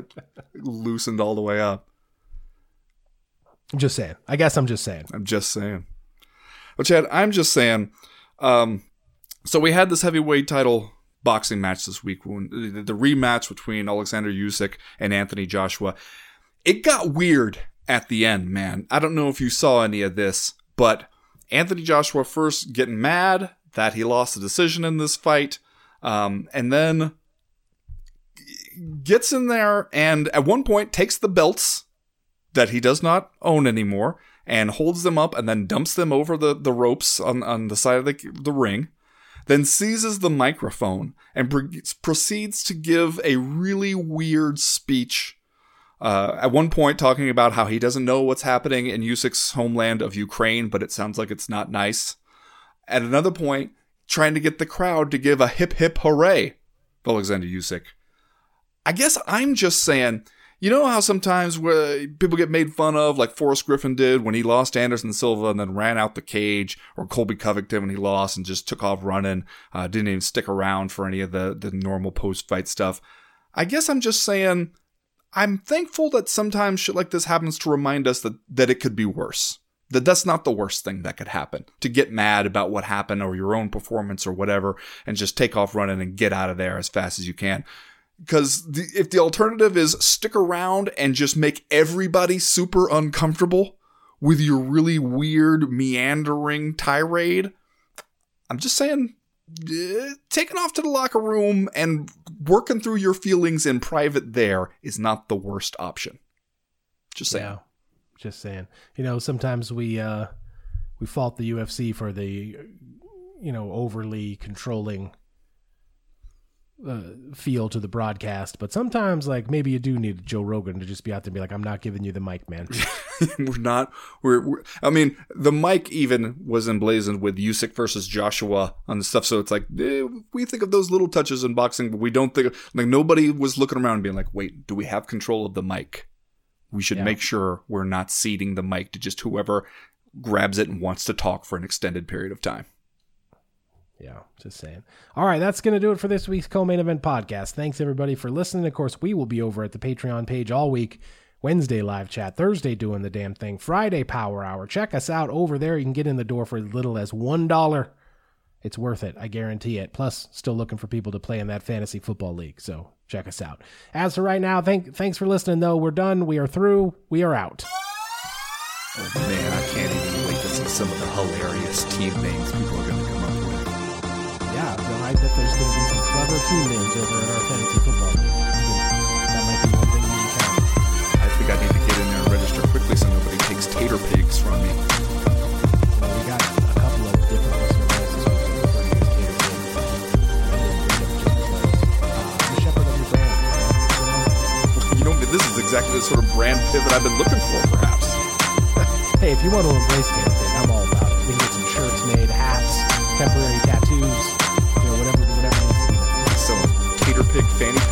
loosened all the way up. I'm just saying. I guess I'm just saying. I'm just saying. But Chad, I'm just saying. Um, so we had this heavyweight title boxing match this week when the rematch between Alexander Usyk and Anthony Joshua. It got weird at the end, man. I don't know if you saw any of this, but Anthony Joshua first getting mad that he lost the decision in this fight, um, and then gets in there and at one point takes the belts that he does not own anymore and holds them up and then dumps them over the, the ropes on, on the side of the, the ring then seizes the microphone and pre- proceeds to give a really weird speech. Uh, at one point, talking about how he doesn't know what's happening in Usyk's homeland of Ukraine, but it sounds like it's not nice. At another point, trying to get the crowd to give a hip hip hooray Alexander Usyk. I guess I'm just saying you know how sometimes where people get made fun of, like Forrest Griffin did when he lost Anderson Silva and then ran out the cage, or Colby Covington when he lost and just took off running, uh, didn't even stick around for any of the the normal post fight stuff. I guess I'm just saying, I'm thankful that sometimes shit like this happens to remind us that that it could be worse. That that's not the worst thing that could happen. To get mad about what happened or your own performance or whatever, and just take off running and get out of there as fast as you can because if the alternative is stick around and just make everybody super uncomfortable with your really weird meandering tirade i'm just saying uh, taking off to the locker room and working through your feelings in private there is not the worst option. Just saying. Yeah, just saying. You know sometimes we uh we fault the ufc for the you know overly controlling uh, feel to the broadcast, but sometimes like maybe you do need Joe Rogan to just be out there and be like, "I'm not giving you the mic, man." <laughs> we're not. We're, we're, I mean, the mic even was emblazoned with Usyk versus Joshua on the stuff. So it's like eh, we think of those little touches in boxing, but we don't think like nobody was looking around and being like, "Wait, do we have control of the mic?" We should yeah. make sure we're not ceding the mic to just whoever grabs it and wants to talk for an extended period of time. Yeah, just saying. All right, that's going to do it for this week's co main event podcast. Thanks, everybody, for listening. Of course, we will be over at the Patreon page all week. Wednesday live chat, Thursday doing the damn thing, Friday power hour. Check us out over there. You can get in the door for as little as $1. It's worth it, I guarantee it. Plus, still looking for people to play in that fantasy football league, so check us out. As for right now, thank, thanks for listening, though. We're done. We are through. We are out. Oh, man, I can't even wait to see some of the hilarious team names people are going to I bet there's going to be some clever team names over at our fantasy football. That might be one thing you can. I think I need to get in there and register quickly so nobody takes tater pigs from me. Well, we got a couple of different listener this week. Tater pigs. Uh, the shepherd of your brand. You know, this is exactly the sort of brand pivot I've been looking for, perhaps. hey, if you want to embrace tater pig, I'm all about it. We can get some shirts made, hats, temporary fanny